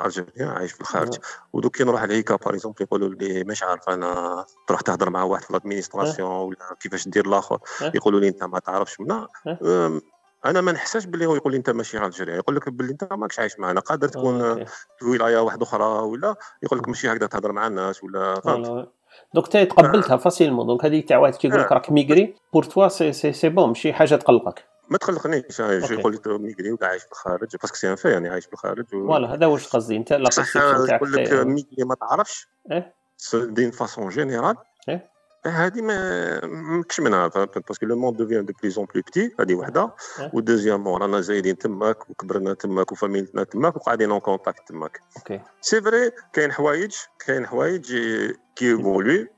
algérien عايش في الخارج ودوك كي نروح لهيكا par exemple يقولوا لي مش عارف أنا تروح تهضر مع واحد في l'administration ولا كيفاش دير الآخر. يقولوا لي أنت ما تعرفش. منا أنا ما نحساش باللي هو يقول لي أنت ماشي algérien يقول لك باللي أنت ماكش عايش معنا قادر تكون في ولاية واحدة أخرى ولا يقول لك ماشي هكذا تهضر مع الناس ولا فهمت؟ donc تي تقبلتها facilement donc هذيك تاع واحد كيقول لك راك émigré pour toi c'est c'est c'est bon ماشي حاجة تقلقك. ما تقلقنيش يقول لي émigré ولا عايش بالخارج parce que c'est un fait يعني عايش بالخارج voilà هذا واش قصدي أنت؟ لا تاعك يقول لك émigré ما تعرفش إيه؟ d'une façon générale هذه ما ماكش منها parce que le monde devient de plus en plus petit هذه وحده. و deuxièmement رانا زايدين تماك وكبرنا تماك وفاميلتنا تماك وقاعدين en contact تماك. OK c'est vrai كاين حوايج كاين حوايج كي évoluent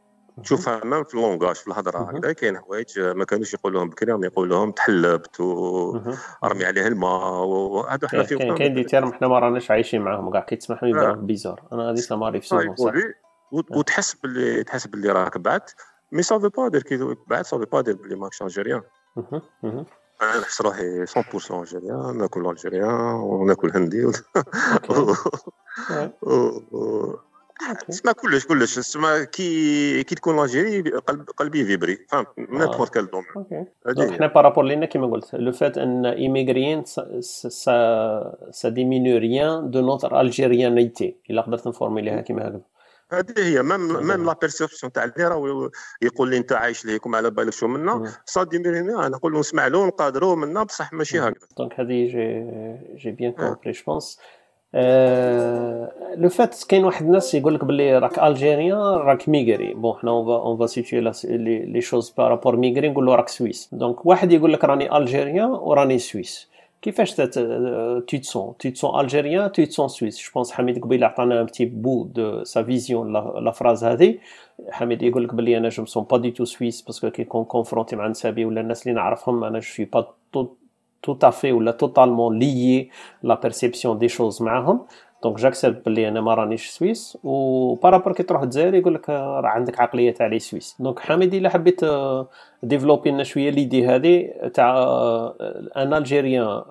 تشوفها même في ال langage في الهضرة هكذا. كاين حوايج ما كانوش يقولوهم بكري راهم يقولوهم تحلبت ورمي عليه الماء وهذا حنا فيهم كاين des termes حنا ما راناش عايشين معاهم. كاع كي تسمعهم يبداو bizarre أنا في souvent صح. وتحس باللي تحس باللي راك بعت mais ça veut pas dire que بعد ça veut pas dire بلي ماكش algérien أنا نحس روحي 100% algérien ناكل algérien وناكل هندي تسمى كلش كلش تسمى كي كي تكون algérien قلب قلبي فيبري فهمت من n'importe quel domaine حنا بارابور لينا كيما قلت لو فات ان ايميغريين سا سا ديمينو ريان دو نوتر الجيريانيتي الا قدرت نفورميليها كيما هكذا هذه هي. ميم ميم لا بيرسيبسيون تاع اللي راه يقول لي انت عايش ليكم على بالك شو منا. صادي أنا نقول له نسمع له نقادروا منا بصح ماشي هكذا. دونك هذه جي جي بيان كومبري جو بونس لو فات كاين واحد الناس يقول لك باللي راك الجيريان راك ميغري بون حنا اون فا سيتوي les choses par rapport émigré نقول له راك suisse donc واحد يقول لك راني algérien وراني suisse كيفاش algérien tu te sens suisse je pense حميد قبيل عطانا un petit bout de sa vision la phrase هذه حميد يقول لك بلي أنا je me sens pas du tout suisse parce que كي كون confronté مع نسابي ولا الناس اللي نعرفهم أنا je pas tout à fait ou totalement lié la perception des معاهم donc j'accepte بلي أنا ما رانيش suisse و par rapport كي تروح الجزائر يقول لك راه عندك عقليه تاع les Suisses donc حميد الا حبيت développer لنا شوية l'idée هذه تاع un Algérien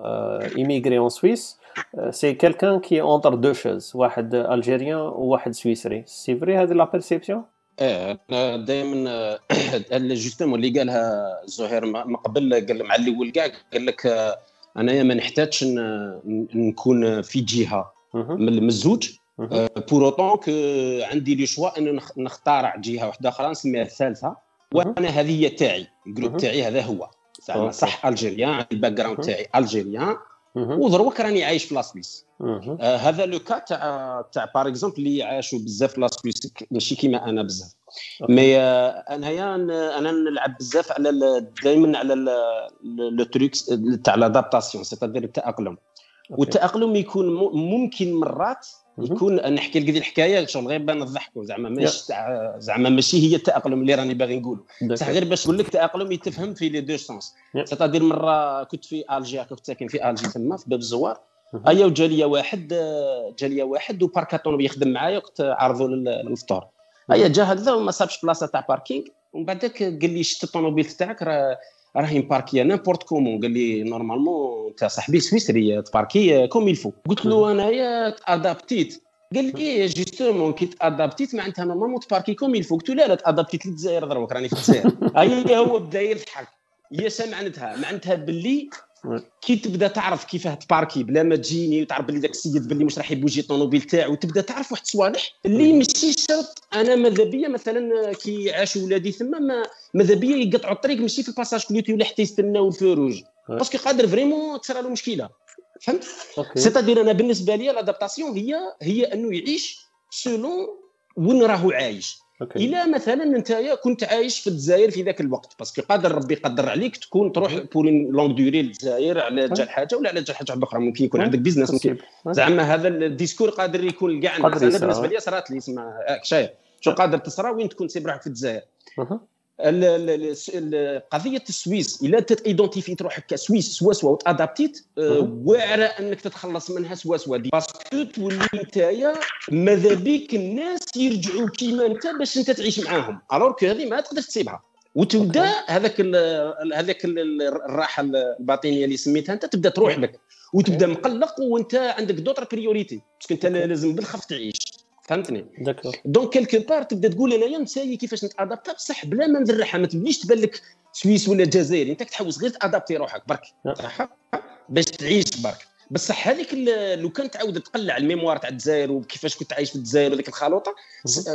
émigré en Suisse c'est quelqu'un qui entre deux chaises واحد Algérien وواحد سويسري c'est vrai هذه la perception إيه أنا دائما justement اللي قالها زهير ما قبل قال مع الأول كاع قال لك أنايا ما نحتاجش نكون في جهة. من الزوج. pour autant que عندي le choix انه نختار جهة واحدة أخرى نسميها الثالثة. وأنا هذه هي تاعي. ال groupe تاعي هذا هو. زعما صح Algérien ال background تاعي Algérien. ودروك راني عايش في la Suisse آه هذا le cas تاع تاع par exemple اللي عاشوا بزاف في la Suisse ماشي كيما أنا بزاف. mais آه أنايا أنا نلعب بزاف على دائما على le truc تاع l'adaptation c'est-à-dire التأقلم. والتاقلم يكون ممكن مرات يكون نحكي لك الحكاية شغل غير بان نضحكوا زعما ماشي زعما ماشي هي التأقلم اللي راني باغي نقول بصح غير باش نقول لك التاقلم يتفهم في les deux sens. c'est-à-dire مرة كنت في ألجي كنت ساكن في ألجي تما في باب الزوار. أيا وجا واحد جا واحد وباركاتون يخدم معايا وقت عرضوا للفطور أيا جا هكذا وما صابش بلاصه تاع parking ومن بعدك قال لي شت الطوموبيل تاعك راه راهي مباركيه n'importe comment. قال لي normalement انت صاحبي سويسري تباركي comme il faut قلت له انايا ادابتيت قال لي إيه justement كي تادابتيت معناتها normalement تباركي comme il faut قلت له لا لا تادابتيت للجزائر دروك راني في الجزائر. هي هو بدا يضحك هي معناتها معناتها باللي كي تبدا تعرف كيفاه تباركي بلا ما تجيني وتعرف بلي ذاك السيد بلي مش راح يبوجي الطوموبيل تاعو وتبدا تعرف واحد الصوالح اللي ماشي شرط. أنا ماذا بيا مثلا كي عاشوا ولادي ثما ما ماذا بيا يقطعوا الطريق ماشي في ال passage clouté ولا حتى يستناو الفروج. parce que قادر vraiment تصير له مشكلة. فهمت؟ c'est-à-dire أنا بالنسبة لي l'adaptation هي هي أنه يعيش selon وين راهو عايش. okay. إلى مثلا أنت كنت عايش في الجزائر في ذاك الوقت parce que قادر ربي يقدر عليك تكون تروح pour longue durée للجزائر على جال حاجة ولا على جال حاجة أخرى ممكن يكون عندك business ممكن. زعما هذا ال discours قادر يكون كاع بالنسبة لي صرات لي اسمع شايف. شو قادر تصرى وين تكون سيب روحك في الجزائر. قضية ال Suisse إلا تايدونتيفي روحك كسويس سوا سوا وتادابتيت واعرة أنك تتخلص منها سوا سوا. دي parce que تولي نتايا ماذا بيك الناس يرجعوا كيما أنت باش أنت تعيش معاهم. alors que هذه ما تقدرش تسيبها. وتبدا هذاك هذاك الراحة الباطنية اللي سميتها أنت تبدا تروح لك. وتبدا مقلق وأنت عندك d'autres priorités parce que أنت لازم بالخف تعيش. فهمتني؟ donc quelque part تبدا تقول انايا نساي كيفاش نتأدابتا؟ بصح بلا ما نذرحها ما تبليش تبان لك Suisse ولا جزائري. انت تحوس غير تأدابتي روحك برك. باش تعيش برك. بصح هذيك لو كان تعاود تقلع ال mémoire تاع الجزائر وكيفاش كنت عايش في الجزائر وذيك الخلوطة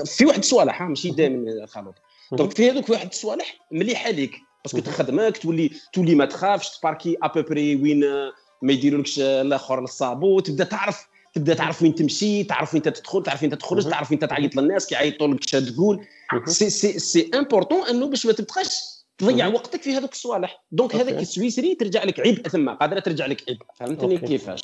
في واحد الصوالح ماشي دائما الخلوطة. donc في هذوك واحد الصوالح مليحه ليك parce que تخدمك تولي تولي ما تخافش تباركي à peu près وين ما يديرولكش الآخر لل sabot تبدا تعرف تبدا تعرف وين تمشي تعرف وين تدخل تعرف وين تخرج تعرف وين تعيط للناس كي يعيطوا لك اش تقول. c'est c'est c'est important إنه باش ما تبقاش تضيع وقتك في هذوك الصوالح. donc هذاك السويسري ترجع لك عبء ثم قادرة ترجع لك عبء. فهمتني كيفاش؟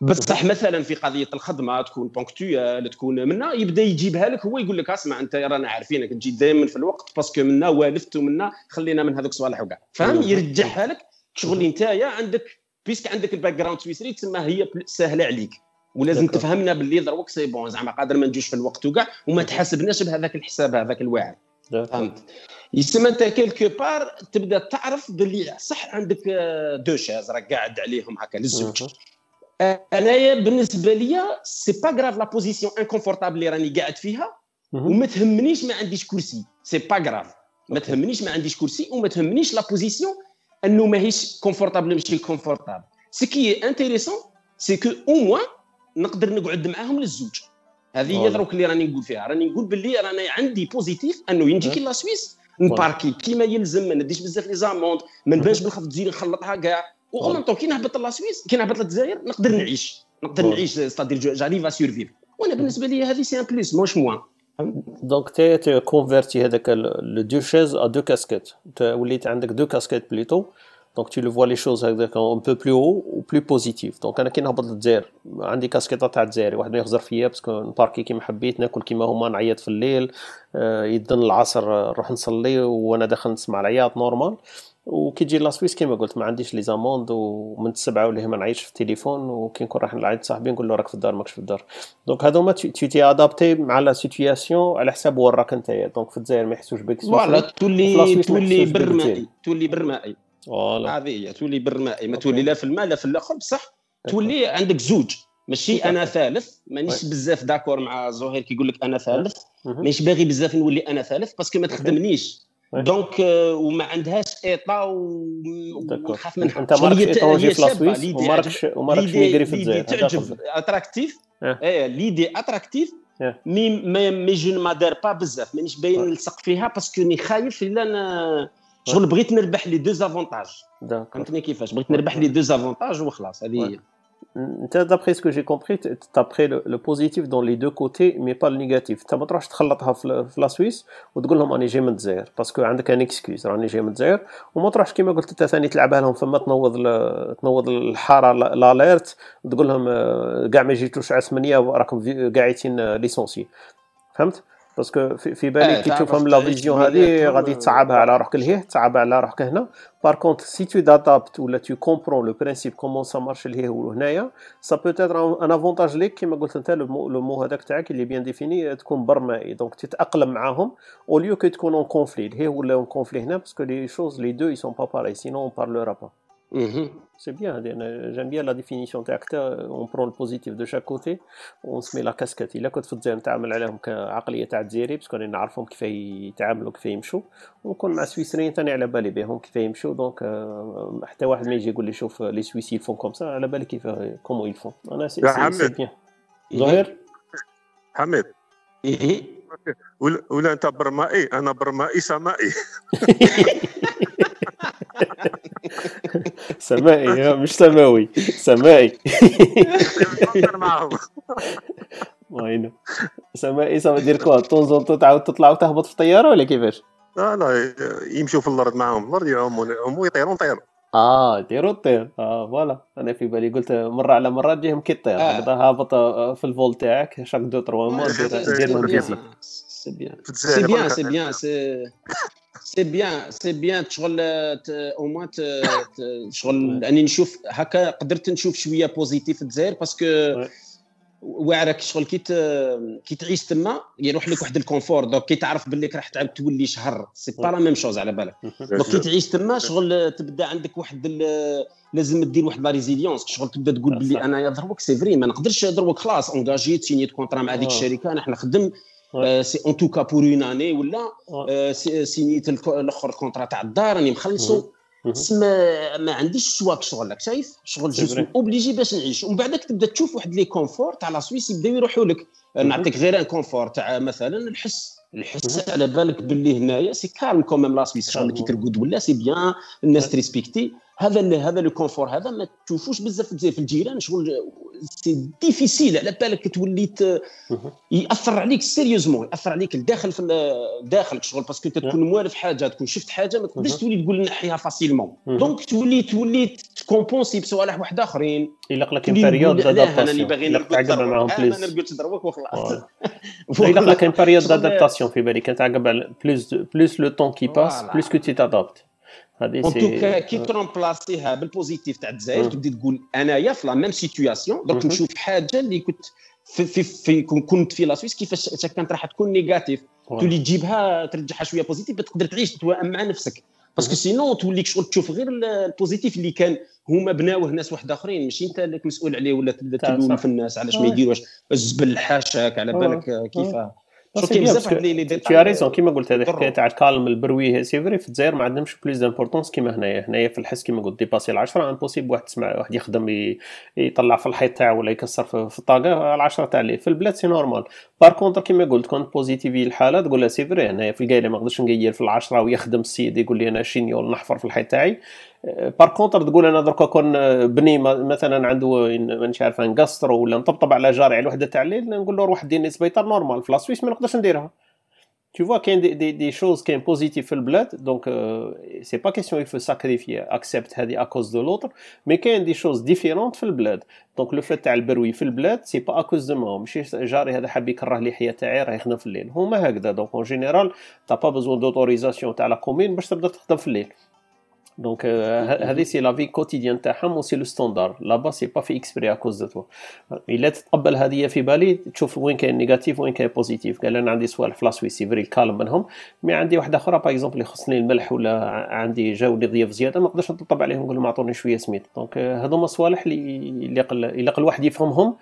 بصح مثلا في قضية الخدمة تكون ponctuel تكون منا يبدا يجيبها لك هو يقول لك اسمع أنت رانا عارفينك تجي دائما في الوقت parce que منا والفت ومنا خلينا من هذوك الصوالح وكاع فهم؟ يرجعها لك. شغل أنت عندك puisque عندك ال background سويسري تسمى هي سهلة عليك. ولازم دكو. تفهمنا باللي دروك c'est bon زعما قادر ما نجوش في الوقت وكاع وما تحاسبناش بهذاك الحساب هذاك الواعر فهمت؟ يسمى أنت quelque part تبدأ تعرف باللي صح عندك deux chaises راك قاعد عليهم هكا للزوج. أنايا بالنسبة لي c'est pas grave la position inconfortable اللي راني قاعد فيها وما تهمنيش ما عنديش كرسي. c'est pas grave ما تهمنيش ما عنديش كرسي وما تهمنيش la position أنه ماهيش confortable ماشي confortable ce qui intéressant c'est que au moins نقدر نقعد معاهم للزوج. هذه هي دروك اللي راني نقول فيها. راني نقول باللي راني عندي positif أنه ينجي كي la Suisse نباركي كيما يلزم ما نديش بزاف les amendes ما نبانش بالخف تزيد نخلطها كاع. وغمنطو كي نهبط la Suisse كي نهبط للجزائر نقدر نعيش. نقدر نعيش c'est-à-dire j'arrive à survivre وأنا بالنسبة لي هذه c'est un plus موش moins donc t'es converti هذاك les deux chaises à deux casquettes وليت عندك deux casquettes plutôt donc tu le vois les choses هكذاك un peu plus haut ou plus positif. donc أنا كي نهبط للجزائر. عندي كاسكيطه تاع الجزائري واحد ما يخزر فيا parce que نباركي كيما حبيت ناكل كيما هما نعيط في الليل. يدن العصر نروح نصلي وأنا داخل نسمع العياط normal وكي تجي la Suisse كيما قلت ما عنديش les amendes ومن السبعة ولا ما نعيش في التليفون وكي نكون رايح نعيط صاحبي نقول له راك في الدار ماكش في الدار. donc هذوما t'es t'es adapté مع la situation على حساب وين راك أنت. donc في الجزائر ما يحسوش بك voilà تولي تولي برمائي تولي برمائي هذه هي. تولي برمائي. ما تولي لا في الماء لا في الأخر. بصح تولي عندك زوج. ماشي أنا ثالث. مانيش بزاف d'accord مع زهير كيقول لك أنا ثالث. مانيش باغي بزاف نولي أنا ثالث parce que ما تخدمنيش. donc وما عندهاش état ونخاف منها. أنت ما راكش étranger في la Suisse وما راكش وما راكش émigré في الجزائر. تعجب. attractive. إيه. L'idée attractive. Mais mais je m'attarde pas بزاف. مانيش باين نلصق فيها parce que ني خايف إلا شغل بغيت نربح les deux avantages فهمتني كيفاش؟ بغيت نربح les deux avantages وخلاص هذه هي. D'après ce que j'ai compris, tu as pris le, le, positif dans les deux côtés, mais pas le négatif. Tu ne تخلطها في la Suisse وتقول لهم راني جاي من الجزائر parce que عندك une excuse راني جاي من الجزائر وما تروحش كيما قلت انت ثاني تلعبها لهم فما تنوض تنوض الحاره l'alerte تقول لهم كاع ما جيتوش على 8 راكم قاعدين licenciés فهمت؟ parce que في, بالي كي تفهم la vision هذه غادي تصعبها على روحك لهيه تصعبها على روحك هنا. par contre si tu t'adaptes ولا tu comprends le principe comment ça marche لهيه وهنايا ça peut être un avantage ليك كيما قلت انت le mot هذاك تاعك اللي bien défini تكون برمائي donc تتاقلم معاهم au lieu que تكون en conflit لهيه ولا en conflit هنا parce que les choses les deux ils sont pas pareils sinon on parlera pas C'est bien, j'aime bien la définition تاعك on prend le positif de chaque côté on se met la casquette. الا كنت في الجزائر نتعامل عليهم كعقليه تاع الجزائري parce que راني نعرفهم كيف يتعاملوا كيف يمشوا ونكون مع السويسريين ثاني على بالي بهم كيف يمشوا donc حتى واحد ما يجي يقول لي شوف les Suisses ils font comme ça على بالي كيف comment ils font أنا c'est c'est bien ظهير حميد ولا انت برمائي أنا برمائي سمائي سمائي مش سماوي سمائي وينه سمائي سما دير كوا طونزون تعاود تطلع وتهبط في الطيارة ولا كيفاش؟ لا لا يمشوا في الأرض معاهم. الأرض يعوموا يعوموا يطيرون طيروا آه يطيروا الطير آه فوالا. أنا في بالي قلت مرة على مرة تجيهم كي الطير آه. هابط في الفول تاعك شاك دو تروا مو دير لهم سي بيان. سي بيان. سي بيان c'est bien c'est bien شغل au moins شغل اني نشوف هكا قدرت نشوف شوية positif الجزائر parce que واعرك شغل كي كي تعيش تما يروح لك واحد ال confort donc كي تعرف باللي راح تعاود تولي شهر. c'est pas la même chose على بالك. donc كي تعيش تما شغل تبدا عندك واحد لازم دير واحد la résilience شغل تبدا تقول باللي أنا دروك c'est vrai ما نقدرش دروك خلاص engagé ت signé ت contrat مع هذيك الشركة. أنا نخدم c'est en tout cas pour une année ولا signé ت الآخر contrat تاع الدار راني مخلصو ما ما عنديش ال choix شغل لك شايف؟ شغل je suis obligé باش نعيش. ومن بعدك تبدا تشوف واحد les conforts تاع la Suisse يبداو يروحوا لك. نعطيك غير un confort تاع مثلا الحس. الحس على بالك باللي هنايا c'est calme quand même la Suisse شغل كي ترقد ولا c'est bien الناس ت respecter هذا هذا le confort هذا ما تشوفوش بزاف في الجيران. شغل c'est difficile على بالك تولي يأثر عليك sérieusement يأثر عليك الداخل في داخلك شغل parce que تكون موالف حاجة تكون شفت حاجة ما تقدرش تولي تقول نحيها facilement donc تولي تولي ت compenser بصوالح واحد آخرين. يلق لك période d'adaptation أنا باغي نرقد معاهم plus أنا نرقد دروك وخلاص. يلق لك une période d'adaptation في بالك تعقب plus plus le temps qui passe plus que tu t'adaptes هذه c'est en tout cas كي ت remplacer ها بال positif تاع الجزائر تبدي تقول انايا في la même situation donc نشوف حاجة اللي كنت في, في, في كنت في la Suisse كيفاش كانت راح تكون négatif تولي تجيبها ترجعها شوية positif تقدر تعيش تتوائم مع نفسك. parce que sinon توليك شغل تشوف غير ال positif اللي كان هما بناوه ناس واحد آخرين. ماشي أنت اللي مسؤول عليه ولا تبدا تلوم في الناس علاش ما يديروش الزبل حاشاك على بالك كيفاه كاين بزاف les t'as raison كيما قلت هذه الحكاية تاع ال calme ال bruit c'est vrai في الجزائر ما عندهمش plus d'importance كيما هنايا. هنايا في الحس كيما قلت dépasser العشرة impossible واحد تسمع واحد يخدم يطلع في الحيط تاعو ولا يكسر في الطاقة العشرة تاع ليه في البلاد c'est normal par contre كيما قلت كون positiver الحاله تقول لها c'est vrai هنايا في القايلة ما نقدرش نقير في العشرة ويخدم السيد يقول لي أنا chignole نحفر في الحيط تاعي. par contre تقول أنا دركا كون بني مثلا عنده مانيش عارف une gastro ولا مطبطب على جاري على الوحده تاع الليل نقول له روح ديني سبيطار normal في la Suisse ما نقدرش نديرها. Tu vois qu'il y a des, des, choses qui sont positives dans le bled, donc euh, c'est pas question il faut sacrifier, accepter à cause de l'autre, mais qu'il y a des choses différentes dans le bled. Donc le fait de bruit في البلاد c'est pas à cause de moi ماشي جاري هذا حاب يكره لحيه تاعي راه يخدم في الليل هما هكذا donc en général t'as pas besoin d'autorisation تاع la commune باش تبدا تخدم في الليل donc هذه c'est la vie quotidienne تاعهم و c'est le standard là-bas c'est pas fait exprès à cause de toi الا تتقبل هذه في بالي تشوف وين كاين négatif وين كاين positif قال أنا عندي صوالح في la Suisse c'est vrai calme منهم mais عندي واحدة أخرى par exemple يخصني الملح ولا عندي جاوني ضياف زياده ما نقدرش نطلب عليهم نقول لهم اعطوني شوية سميت donc هذوما صوالح اللي اللي قل واحد يفهمهم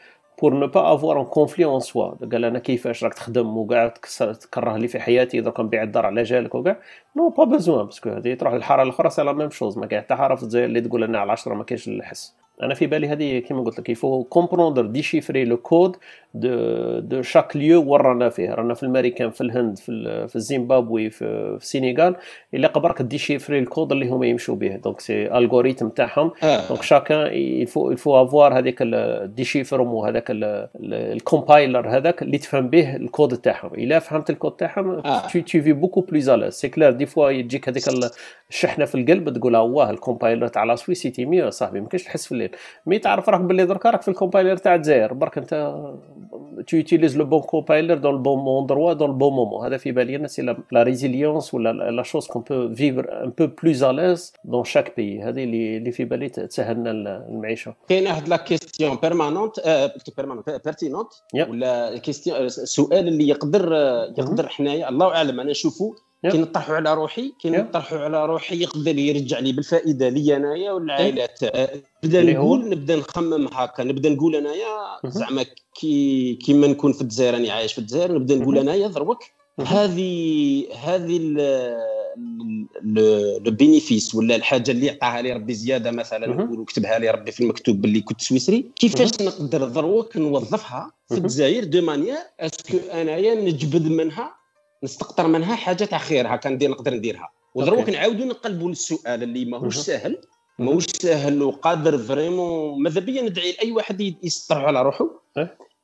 pour ne pas avoir un conflit en soi قال أنا كيفاش راك تخدم وكاع تكره لي في حياتي درك نبيع الدار على جالك وكاع on a pas besoin parce que هذه تروح للحاره الاخرى c'est la même chose ما كاين حتى حاره في الجزائر اللي تقول أنا على 10 ما كاينش الحس أنا في بالي هذه كيما قلت لك il faut comprendre déchiffrer le code de de chaque lieu وين رانا فيه. رانا في الماريكان في الهند في, في الزيمبابوي في, في السينيغال. إلا قبرك déchiffrer ال code اللي هما يمشوا به. donc c'est l'algorithme تاعهم. donc chacun il faut il faut avoir هذيك ال déchiffrement وهذاك ال compiler هذاك اللي تفهم به الكود تاعهم. إلا فهمت الكود تاعهم tu tu vis beaucoup plus à l'aise c'est clair des fois يجيك هذيك الشحنه في القلب تقول واه ال compiler تاع la Suisse c'était mieux صاحبي ما كاينش تحس في الليل. mais تعرف راك باللي درك راك في ال compiler تاع الجزائر. برك أنت tu utilises le bon compiler dans le bon endroit, dans le bon moment. هذا في بالي c'est la, la résilience ou la, la chose qu'on peut vivre un peu plus à l'aise dans chaque pays. هذه اللي اللي في بالي تسهل لنا المعيشه. كاين واحد la question permanente permanente pertinente ولا question سؤال اللي يقدر يقدر حنايا الله اعلم أنا نشوفه كي نطرحوا على روحي كي نطرحوا على روحي يقدر يرجع لي بالفائدة لي أنايا والعائلات نبدا نقول نبدا نخمم هكا نبدا نقول أنايا زعما كي كيما نكون في الجزائر راني عايش في الجزائر نبدا نقول أنايا دروك هذه هذه le bénéfice ولا الحاجة اللي عطاها لي ربي زيادة مثلا نقول كتبها لي ربي في المكتوب باللي كنت سويسري كيفاش نقدر دروك نوظفها في الجزائر de manière est-ce que أنايا نجبد منها نستقطر منها حاجة تاع خير هكا ندير نقدر نديرها. ودروك نعاودوا نقلبوا للسؤال اللي ماهوش ساهل ماهوش ساهل وقادر vraiment ماذا بيا ندعي لأي واحد يسطر على روحه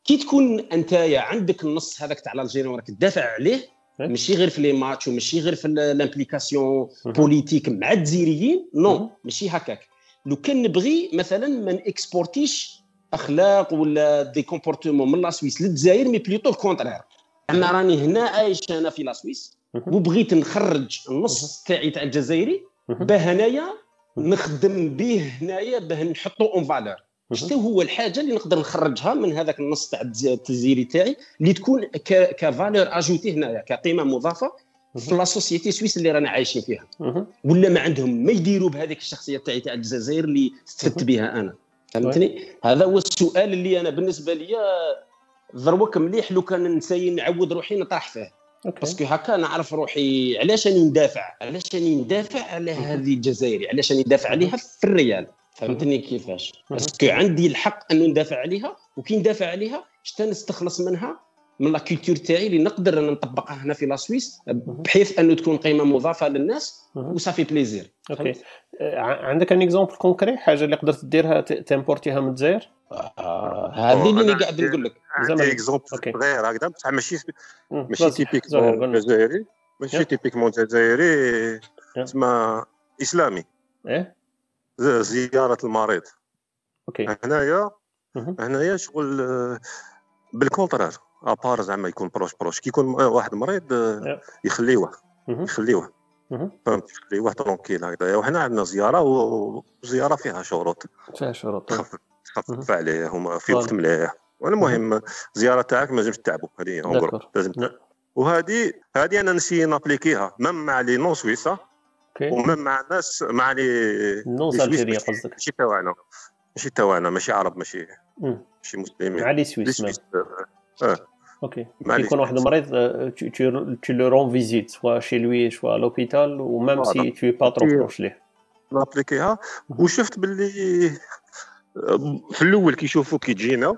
كي تكون انت عندك النص هذاك تاع l'Algérie وراك تدافع عليه ماشي غير في les matchs وماشي غير في ال implication politique مع الجزائريين non ماشي هكاك. لو كان نبغي مثلا ما نكسبورتيش أخلاق ولا des comportements من la Suisse للجزائر mais plutôt ال contraire. أنا راني هنا عايش أنا في la Suisse وبغيت نخرج النص تاعي تاع الجزائري باه هنايا نخدم به هنايا باه نحطو en valeur شنو هو الحاجة اللي نقدر نخرجها من هذاك النص تاع الجزائري تاعي اللي تكون ك valeur ajoutée هنايا كقيمة مضافة في la société suisse اللي رانا عايشين فيها. ولا ما عندهم ما يديروا بهذيك الشخصية تاعي تاع الجزائر اللي استفدت بها أنا. فهمتني؟ هذا هو السؤال اللي أنا بالنسبة لي ذروك مليح لو كان نساي نعود روحي نطرح فيه parce que هكا نعرف روحي علاش راني ندافع؟ علاش راني ندافع على هذه الجزائري؟ علاش راني ندافع عليها في ال réel؟ فهمتني كيفاش؟ parce que عندي الحق أنه ندافع عليها وكي ندافع عليها شتا نستخلص منها من la culture تاعي اللي نقدر نطبقها هنا في la Suisse بحيث أنه تكون قيمة مضافة للناس و ça fait plaisir OK. عندك un exemple concret حاجة اللي قدرت ديرها تيمبورتيها من الجزائر؟ آه، هذه اللي قاعد نقول لك. عندي exemple صغير هكذا. بصح ماشي ماشي typiquement جزائري ماشي typiquement جزائري تسمى إسلامي. إيه؟ زيارة المريض. OK. هنايا هنايا شغل آه، بال contraire. à part زعما يكون proche proche. كي يكون واحد مريض آه، يخليوه. يخليوه فهمت يخليوه tranquille هكذا. وحنا عندنا زيارة وزيارة فيها شروط. فيها شروط. تخفف عليه هما في وقت مليح. والمهم الزياره تاعك ما لازمش تعبوا هذه لازم وهذه هذه أنا نسي نابليكيها. même مع les non suisses و même مع الناس مع les non algériens قصدك. ماشي تاعنا ماشي تاعنا ماشي عرب ماشي ماشي مسلمين. مع les suisses آه. OK يكون واحد مريض tu le rends visite soit chez lui soit à l'hôpital ou même si tu es pas trop proche ليه نابليكيها وشفت باللي في الأول كيشوفوا كي تجينا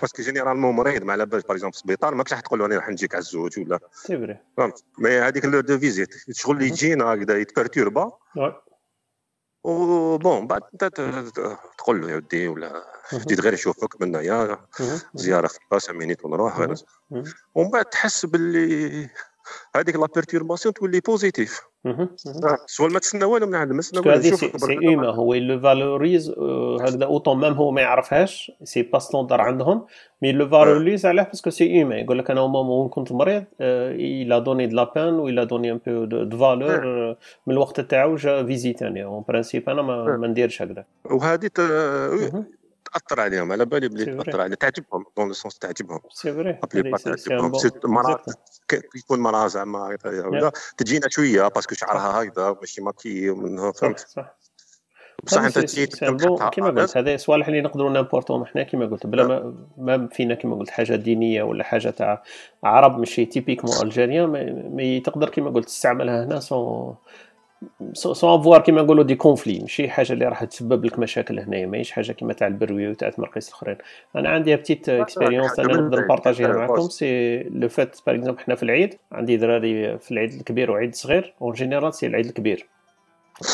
parce que généralement مريض ما على بالش par exemple في السبيطار ماكش راح تقول له أنا راح نجيك على الزوج ولا c'est vrai فهمت mais هذيك de visite شغل اللي تجينا هكذا يتبرتوربا و bon بعد أنت تقول له يا ودي ولا جيت غير يشوفك من هنايا زيارة في خمسة minutes ونروح ومن بعد تحس باللي هذيك لا بيرتيرباسيون تولي بوزيتيف. سوا ما تسنى والو من عند ما تسنى والو سي ايما هو لو فالوريز هكذا اوتون ميم هو ما يعرفهاش سي با ستوندار عندهم مي لو فالوريز علاه باسكو سي ايما يقول لك أنا مومون كنت مريض الا دوني دو لا بان ولا دوني ان بو دو فالور من الوقت تاعو جا فيزيتاني اون برانسيب أنا ما نديرش هكذا. وهذه تأثر عليهم على بالي بلي تأثر عليهم. تعجبهم دون لو سونس تعجبهم. c'est vrai تعجبهم. مرات يكون مراه زعما تجينا شوية parce que شعرها هكذا ماشي maquillée ومن فهمت؟ صح بصح أنت تجي كيما قلت هذا. صوالح اللي نقدروا نامبورتون حنا كيما قلت بلا ما, ما فينا كيما قلت حاجة دينية ولا حاجة تاع عرب ماشي typiquement algérien mais تقدر كيما قلت تستعملها هنا sans sans avoir كيما نقولوا des conflits ماشي حاجة اللي راح تسبب لك مشاكل هنايا ماهيش حاجة كيما تاع البروي وتاع تمرقيس الأخرين. أنا عندي petite expérience أنا نقدر نبارطاجيها معكم. c'est le fait par exemple حنا في العيد عندي دراري في العيد الكبير وعيد الصغير en général c'est العيد الكبير.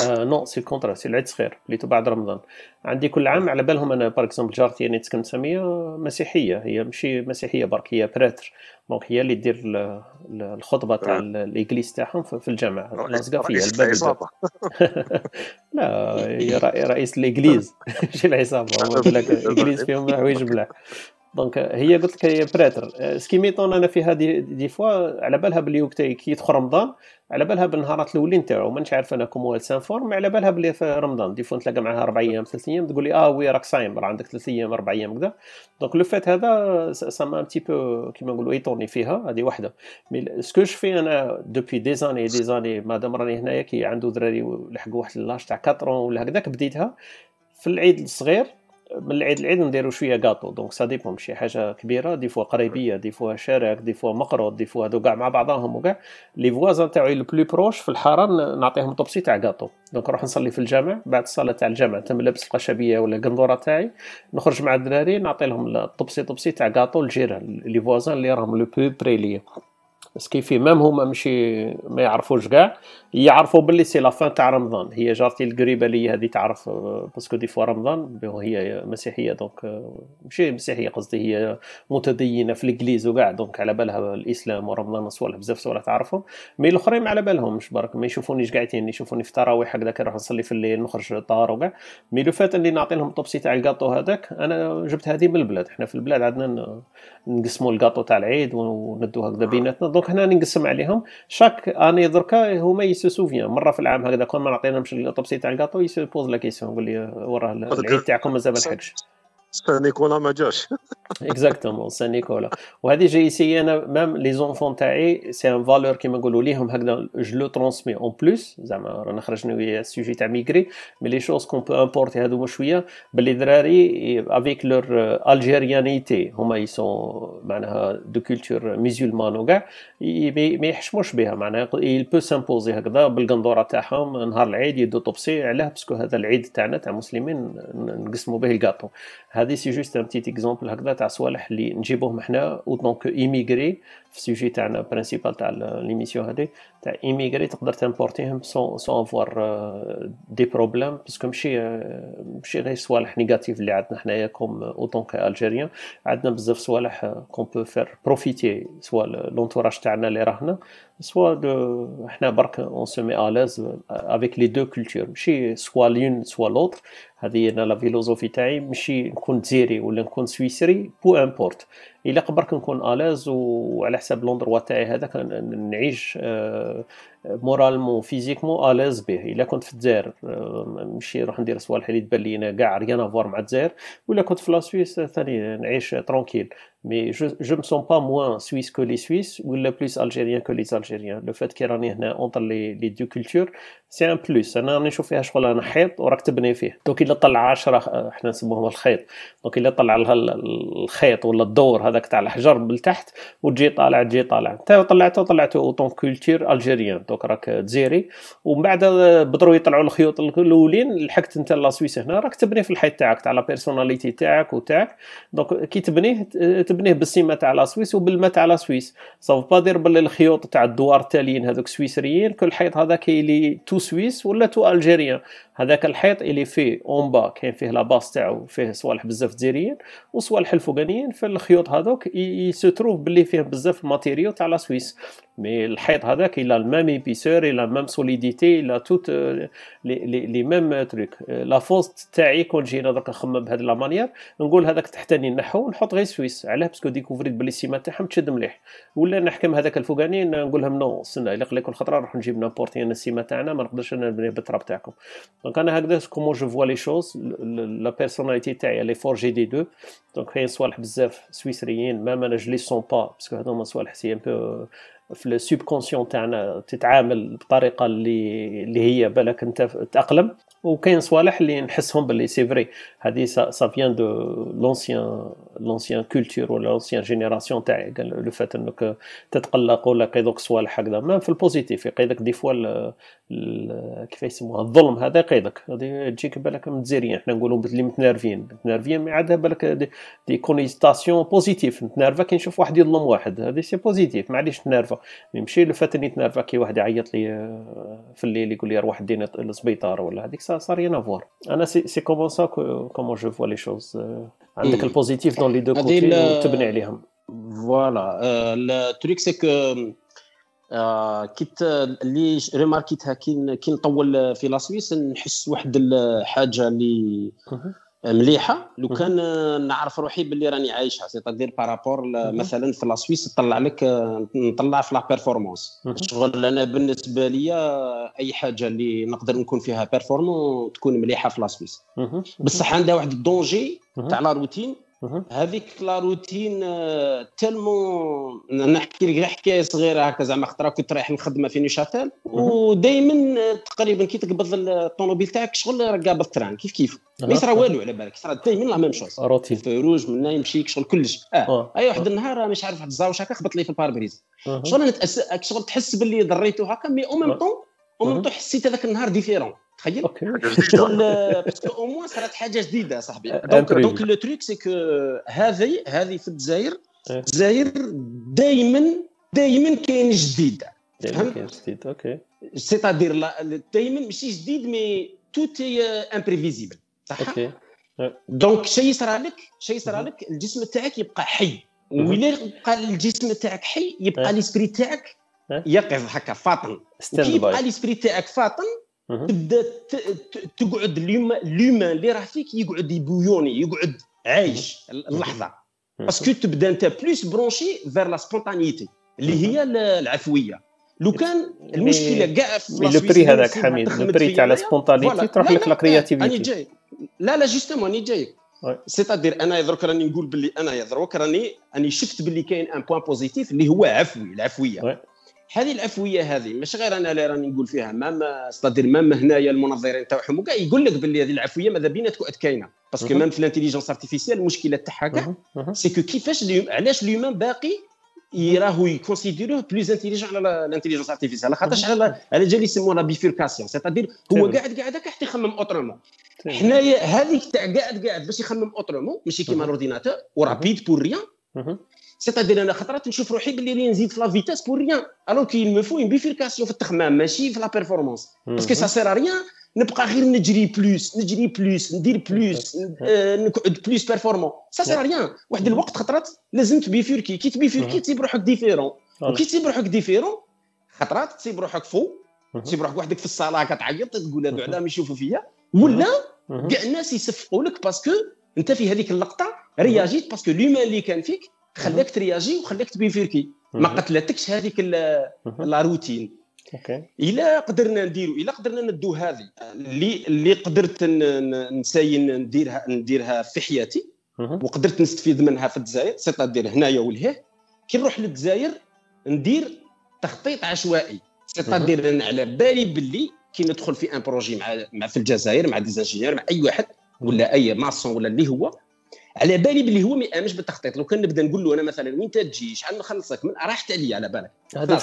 آه non c'est ال contraire c'est العيد صغير اللي بعد رمضان. عندي كل عام على بالهم أنا par exemple جارتي أنا تسكن ساميه مسيحية. هي ماشي مسيحية برك هي prêtre donc هي اللي دير الخطبة تاع ال église تاعهم في الجامع لاصقه فيها الباب لا هي رئيس الايجليز ماشي العصابة هو يقول لك الايجليز فيهم حوايج ملاح دونك هي قلت لك هي براتر سكي ميطون أنا فيها دي, دي فوا على بالها بلي وقت كي يدخل رمضان على بالها بالنهارات الأولين تاعو مانيش عارف أنا كومو فورم على بالها بلي في رمضان دي فوا نتلاقى معاها أربع أيام ثلاث أيام تقول لي آه وي راك صايم راه عندك ثلاث أيام أربع أيام كذا دونك لو فات هذا سا ان تي بو كيما نقولوا ايطوني فيها هذه وحدة. مي سكو في أنا دوبي دي زاني دي زاني مادام راني هنايا كي عنده دراري لحقوا واحد l'âge تاع 4 ولا هكذاك بديتها في العيد الصغير. من العيد العيد نديرو شوية gâteaux donc ça dépend شي حاجة كبيرة des fois غريبية des fois شاراك des fois مقروض des fois هادو كاع مع بعضهم وكاع les voisins تاعي les plus proches في الحارة نعطيهم طوبسي تاع gâteaux donc نروح نصلي في الجامع. بعد الصلاة تاع الجامع تم لابس القشابية ولا القندورة تاعي. نخرج مع الدراري نعطي لهم الطبسي طبسي تاع gâteaux الجيران. les voisins اللي راهم le plus près ليا بس كيفي même هما ماشي ما يعرفوش كاع يعرفوا باللي c'est la fin تاع رمضان. هي جارتي القريبة لي هذه تعرف parce que des fois رمضان. هي مسيحية donc ماشي مسيحية قصدي هي متدينة في الانجليز وكاع donc على بالها الإسلام ورمضان صوالح بزاف صوالح تعرفهم. mais الأخرين على بالهمش برك ما يشوفونيش قاعدين يشوفوني في تراويح هكذاك نروح نصلي في الليل نخرج tard وكاع mais le fait اللي نعطي لهم طوبسي تاع ال gâteaux هذاك أنا جبت هذه من البلاد. إحنا في البلاد عندنا نقسموا ال gâteaux تاع العيد وندو هكذا بيناتنا. donc هنا نقسم عليهم. chaque année دركا هما ils se souviennent مره في العام هكذا كون ما نعطيناش الطبسي تاع ال gâteaux ils se posent la question يقول لي وراه العيد تاعكم مازال ما لحقش. Nicolas ما جاش. exactement Saint Nicolas وهذه j'essaie أنا même les enfants تاعي c'est une valeur كيما نقولوا ليهم هكذا je leur transmets en plus زعما رانا خرجنا ويا ال sujet تاع émigrés mais les choses qu'on peut emporter هذوما شوية باللي دراري avec leur algérianité هما ils sont معناها de culture musulmane وكاع ما يحشموش بها معناها ils peuvent s'imposer هكذا بالقندوره تاعهم نهار العيد يدو طبسي علاه parce que هذا العيد تاعنا تاع المسلمين نقسموا به ال gâteaux هذه c'est juste un petit exemple هكذا تاع صوالح اللي نجيبوهم حنا en tant qu'émigrés في ال sujet تاعنا principal تاع l'émission هذه تاع émigrés تقدر ت emportéهم sans sans avoir des problèmes parce que ماشي ماشي غير صوالح négatives اللي عندنا حنايا comme en tant qu'Algériens عندنا بزاف صوالح qu'on peut faire profiter soit l'entourage تاعنا اللي راهنا soit حنا برك on se met à l'aise avec les deux cultures ماشي soit l'une soit l'autre هذه أنا la philosophie تاعي ماشي نكون دزيري ولا نكون سويسري peu importe إلا برك نكون à l'aise وعلى حساب l'endroit تاعي هذاك نعيش moralement physiquement à l'aise به. إلا كنت في الجزائر ماشي نروح ندير صوالح اللي تبان لي كاع rien à voir مع الجزائر ولا كنت في la Suisse ثاني نعيش tranquille mais je me sens pas moins suisse que les Suisses ولا plus algérien que les Algériens. le fait كي راني هنا entre les les deux cultures c'est un plus أنا راني نشوف فيها شغل أنا حيط وراك تبني فيه. donc إلا طلع 10 إحنا نسموهم الخيط. donc إلا طلع الخيط ولا الدور هذاك تاع الحجر من تحت وتجي طالع تجي طالع. انت طلعته طلعته en tant que culture algérienne donc راك دزيري ومن بعد بدروا يطلعوا الخيوط الأولين لحقت أنت لا سويس هنا راك تبني في الحيط تاعك تاع لا بيرسوناليتي تاعك وتاعك. دوك كي تبنيه تبنيه بالسيمه تاع لا سويس وبالما تاع لا سويس. صاف با دير باللي الخيوط تاع الدوار التاليين هذوك سويسريين كل حيط هذا كاين لي تو سويس ولا تو ألجيريان. هذاك الحيط اللي فيه اون با كاين فيه لا باس تاعو فيه صوالح بزاف جزائريين وصوالح الفوقانيين في الخيوط هذوك يسوتروف باللي فيه بزاف الماتيريو تاع لا سويس. مي الحيط هذاك إلى الميم ايبيسور إلى ميم سوليديتي إلى توت لي ميم تروك لا فوست تاعي كون جينا درك نخمم بهذه لا مانيير نقول هذاك تحتاني نحو ونحط غير سويس. علاه باسكو ديكوفريت بلي السيما تاعهم تشد مليح. ولا نحكم هذاك الفوقاني نقول لهم نو استنى الا قال كل خطرة نروح نجيب نابورتي أنا السيما تاعنا ما نقدرش نبني بالتراب تاعكم. دونك أنا هكذا كومون جو فوا لي شوز لا بيرسوناليتي تاعي لي فورجي دي دو دونك كاين صوالح بزاف سويسريين مام أنا جلي سون با باسكو هذوما صوالح سي ان بو في السوب كونسيون تاعنا تتعامل بطريقه اللي اللي هي بالك انت تاقلم وكاين صوالح اللي نحسهم باللي سي فري. هذه سا فيان دو لونسيان لونسيان كولتور ولا لونسيان جينيراسيون تاعي. لو فات إنك تتقلق ولا كيدوك صوالح هكذا. ما في البوزيتيف يقيدك دي فوا كيف يسموها؟ الظلم هذا يقيدك. هذه تجيك بالك متزيريين حنا نقولوا اللي متنرفين. متنرفين ما عاد بالك دي, دي كونيستاسيون بوزيتيف نتنرفا كي نشوف واحد يظلم واحد. هذه سي بوزيتيف معليش تنرفا ماشي لو فات اني تنرفا كي واحد يعيط لي في الليل يقول لي روح دينا للسبيطار ولا هذيك. سا سا ريان افوار أنا سي سي كومون سا كومون جو فوا لي شوز عندك البوزيتيف دون لي دو كوتي وتبني عليهم فوالا التريك سي كو كيت اللي ريماركيتها كي كي نطول في لا سويس نحس واحد الحاجة اللي مليحة. لو كان نعرف روحي باللي راني عايشها c'est-à-dire par rapport مثلا في la Suisse طلع لك نطلع في la performance شغل أنا بالنسبة لي أي حاجة اللي نقدر نكون فيها performant تكون مليحة في la Suisse. بصح عندها واحد ال danger تاع la routine هذيك la routine tellement نحكي لك حكاية صغيرة هكا زعما خطرة كنت رايح الخدمه في Neuchâtel ودائما تقريبا كي تقبض الطوموبيل تاعك شغل قابض ال train كيف كيف؟ ما يصرا والو على بالك. يصرا دائما la même chose. routine. feu rouge من يمشيك شغل كلش. آه. اي واحد النهار مش عارف واحد الزاوش هكا خبط لي في ال pare-brise. شغل أنا شغل تحس باللي ضريته هكا مي أو ميم طون أو ميم طون حسيت هذاك النهار différent تخيل؟ شغل parce que au moins صارت حاجة جديدة صاحبي. donc donc le truc c'est que هذه هذه في الجزائر الجزائر دائما دائما كاين جديد. دائما كاين جديد. OK. c'est-à-dire دائما ماشي جديد mais tout imprévisible صح؟ OK. donc شيء صرا لك شيء صرا لك الجسم تاعك يبقى حي. وإلا بقى الجسم تاعك حي يبقى l'esprit تاعك يقظ هكا فاطن. كي يبقى l'esprit تاعك فاطن تبدا تقعد l'humain اللي راه فيك يقعد يبويوني يقعد عايش. اللحظة. parce que تبدا أنت plus branché vers la spontanéité اللي هي العفوية. لو كان المشكلة كاع في le prix هذاك حميد le prix تاع la spontanéité تروح لك la créativité راني جاي. لا لا justement راني جاي. c'est-à-dire أنا درك راني نقول باللي أنا دروك راني راني شفت باللي كاين un point positif اللي هو عفوي العفوية. هذه العفوية هذه مش غير أنا اللي راني نقول فيها. même c'est-à-dire même هنايا المنظرين تاعهم وكاع يقول لك باللي هذه العفوية ماذا بينا تكون كاينة. parce que même في l'intelligence artificielle المشكلة تاعها كاع c'est que كيفاش علاش l'humain باقي يراهو يكونسيديروه plus intelligent على l'intelligence artificielle لاخاطرش على على جال يسموها la bifurcation c'est-à-dire هو قاعد قاعد حتى يخمم autrement حنايا هذيك تاع قاعد قاعد باش يخمم autrement ماشي كيما l'ordinateur و rapide pour rien c'est-à-dire أنا خطرات نشوف روحي باللي راني نزيد في la vitesse pour rien alors qu'il me faut une bifurcation في التخمام ماشي في la performance parce que ça sert rien نبقى غير نجري plus نجري plus ندير بلوس نقعد plus performant ça sert rien واحد الوقت خطرات لازم تبيفيركي كي تبيفيركي تسيب روحك différent وكي تسيب روحك différent خطرات تسيب روحك فوق تسيب روحك وحدك في الصاله كتعيط تقول هذو علاه يشوفوا فيا ولا كاع الناس يصفقوا لك parce que انت في هذيك اللقطه رياجيت parce que l'humain اللي كان فيك خلاك ترياجي وخلاك تبيفيركي ما قتلتكش هذيك la routine. OK. إلا قدرنا نديروا إلا قدرنا ندو هذه. اللي اللي قدرت نساين نديرها نديرها في حياتي وقدرت نستفيد منها في الجزائر c'est-à-dire هنايا ولهيه. كي نروح للجزائر ندير تخطيط عشوائي. c'est-à-dire أنا على بالي باللي كي ندخل في un projet مع, مع في الجزائر مع des ingénieurs مع أي واحد ولا أي maçon ولا اللي هو. على بالي باللي هو ما يامنش بالتخطيط. لو كان نبدا نقول له أنا مثلا وين تجي شحال نخلصك من راحت عليا على بالك. هذا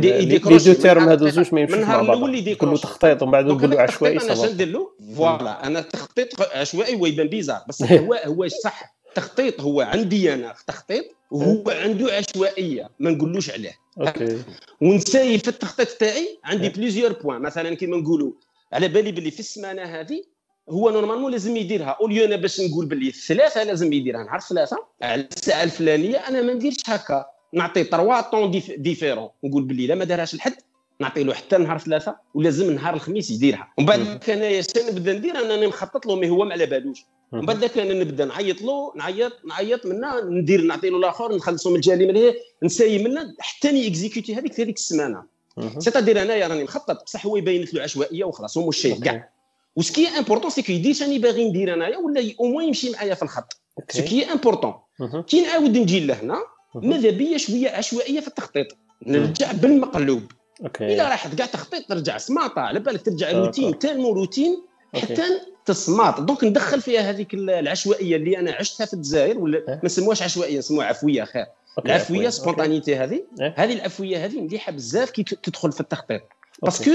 les deux termes هذو زوج ما يمشيوش مع بعض. كله تخطيط ومن بعد نقول له عشوائي أنا شنو ندير له voilà. أنا تخطيط عشوائي ويبان bizarre. بس هو هو صح. تخطيط هو عندي أنا. تخطيط وهو عنده عشوائية. ما نقولوش عليه. OK. ونساي في التخطيط تاعي عندي plusieurs points مثلا كيما نقولوا على بالي باللي في السمانة هذه هو normalement لازم يديرها. au lieu أنا باش نقول باللي الثلاثه لازم يديرها. نهار ثلاثة؟ على الساعة الفلانيه أنا ما نديرش هكا. نعطي trois temps différents نقول باللي لا ما دارهاش الحد. نعطي له حتى نهار ثلاثة ولازم نهار الخميس يديرها. ومن بعد انايا شنو نبدا ندير انني نخطط له mais هو ما على بالوش. ومن بعد كان نبدا نعيط له نعيط نعيط منه ندير نعطي له الآخر نخلصو من الجالي من هنا نساي منه حتى ني اكزيكوتي هذيك في هذيك السمانة. سيتادير أنايا راني مخطط بصح هو يبين له عشوائيه وخلاص هو مش شيء كاع. وسكي امبورطون سي كو يدير شاني باغي ندير انايا ولا أو موان يمشي معايا في الخط سكي امبورطون كي نعاود نجي لهنا ماذا بيا شوية عشوائيه في التخطيط نرجع بالمقلوب أوكي الا راحت كاع تخطيط ترجع سماطه على بالك ترجع روتين تالمو روتين حتى تصمات donc ندخل فيها هذيك العشوائيه اللي أنا عشتها في الجزائر ولا ما نسموهاش عشوائيه نسموها عفويه خير العفويه spontanéité هذه. هذه العفويه هذه مليحه بزاف كي تدخل في التخطيط parce que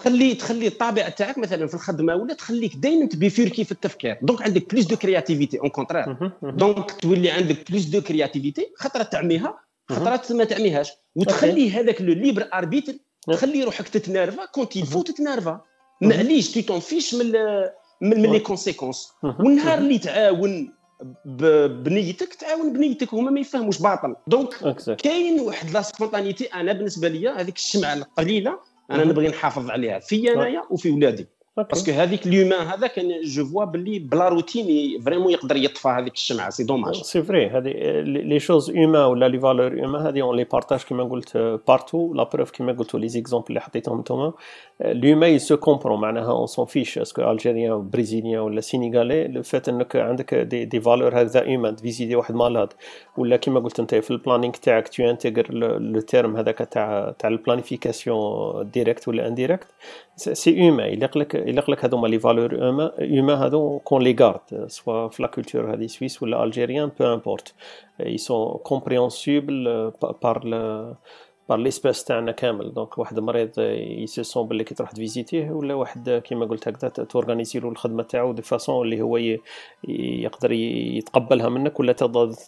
تخلي تخلي الطابع تاعك مثلا في الخدمة ولا تخليك دائما تبيفيركي في التفكير. donc عندك plus de créativité au contraire donc تولي عندك plus de créativité خطرات تعميها خطرات ما تعميهاش. وتخلي هذاك le libre arbitre تخلي روحك تتنارفا quand il faut تتنارفا معليش tu t'en fiches من من, من les conséquences والنهار اللي تعاون بنيتك تعاون بنيتك. هما ما يفهموش باطل. donc كاين واحد la spontanéité أنا بالنسبة لي هذيك الشمعة القليلة. أنا نبغي نحافظ عليها في انايا وفي ولادي. parce que هذيك l'humain هذا quand je vois باللي ب la routine vraiment يقدر يطفى هذيك الشمعة. c'est dommage c'est vrai هذه les choses humaines ولا les valeurs humaines هذه on les partage كيما قلت partout la preuve كيما قلتوا les exemples اللي حطيتهم انتوما les humains se comprennent معناها on s'en fiche est-ce que algérien brésilien ولا sénégalais le fait انك عندك des, des valeurs هكذا humaines تفيزيتي واحد malade ولا كيما قلت انت في ال planning تاعك tu intègres le terme هذاك تاع تاع la planification directe ولا indirecte c'est humain يليق لك يليق لك هذوما les valeurs humaines هذو qu'on les garde soit في la culture هذه suisse ولا algérien peu importe اي سون كومبريهنسيبل بار بار ليسباس تاعنا كامل دونك واحد مريض يسيسون باللي كي تروح تفيزيتيه ولا واحد كيما قلت هكذا تورغانيزي له الخدمة تاعو دي فاسون اللي هو يقدر يتقبلها منك ولا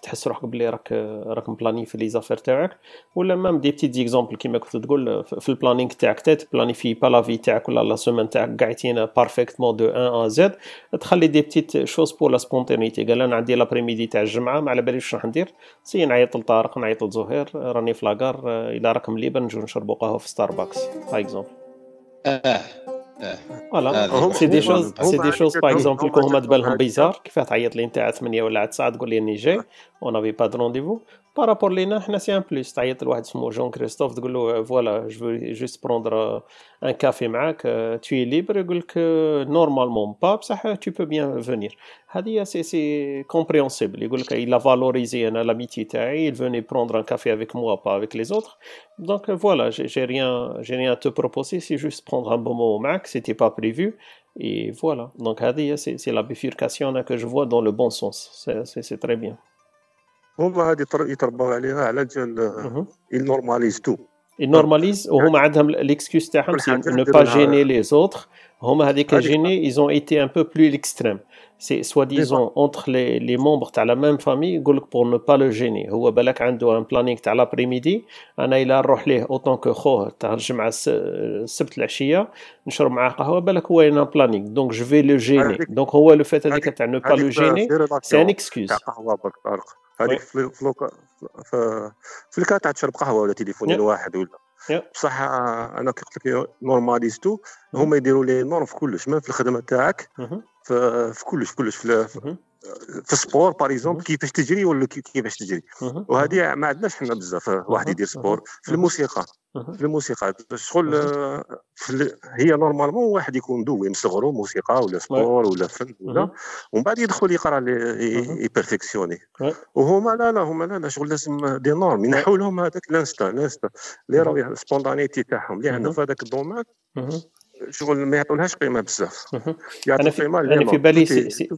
تحس روحك باللي راك راك مبلاني في لي زافير تاعك ولا مام دي بتيت زيكزومبل كيما كنت تقول في البلانينغ تاعك. تات بلانيفي با لا في تاعك ولا لا سومان تاعك قاعدين بارفيكتمون دو 1 ا زد تخلي des petites choses pour la spontanéité قال أنا عندي l'après-midi تاع الجمعة ما على باليش راح ندير؟ si نعيط لطارق نعيط لزهير راني في la gare إلى راكم libre نجو نشربوا قهوة في ستاربكس par exemple آه voilà. c'est des choses c'est des choses par exemple كون هما تبان bizarre كيفاه تعيط لي نتاع 8 ولا 9 تقول لي أني جاي on avait pas de rendez-vous بارابور لينا حنا سي ان بلوس تعيط لواحد اسمه جون كريستوف تقول له فوالا جو جوست بروندر ان كافي معاك توي ليبر يقول لك نورمالمون با بصح تو بو بيان فونير هذه سي سي كومبريونسيبل يقول لك il a valorisé انا لاميتي تاعي il venait prendre un café avec moi pas avec les autres donc voilà j'ai rien j'ai rien à te proposer c'est juste prendre un bon moment معك c'était pas prévu et voilà donc هذه c'est la bifurcation que je vois dans le bon sens c'est très bien هما هذه يتربوا عليها على جال ils normalisent tout ils normalisent وهما عندهم l'excuse تاعهم c'est ne pas gêner les autres هما هذيك gêner ils ont été un peu plus l'extrême c'est soit disons entre les les membres تاع la même famille يقول لك pour ne pas le gêner هو بالك عنده un planning تاع l'après-midi أنا الا نروح ليه en tant que خوه تاع الجمعة السبت العشية نشرب معاه قهوة بالك هو un planning donc je vais le gêner donc هو le fait هذيك تاع ne pas le gêner c'est une excuse هذيك في في في ال cas تاع تشرب قهوة ولا تليفون واحد ولا. بصح أنا كي قلت لك normaliser tout هما يديروا les normes في كلش ما في الخدمة تاعك في كلش في كلش في في ال sport par exemple كيفاش تجري ولا كيفاش تجري. وهذه ما عندناش حنا بزاف واحد يدير sport في الموسيقى. في الموسيقى. شغل هي normalement واحد يكون doué من صغرو موسيقى ولا sport ولا فن ولا. ومن بعد يدخل يقرا ي perfectionner وهما لا لا هما لا لا شغل لازم des normes ينحوا لهم هذاك l'instinct l'instinct. اللي راهو spontanéité تاعهم. اللي عندهم في هذاك ال domaine شغل ما يعطونهاش قيمة بزاف. يعطوا قيمة أنا في بالي سي سي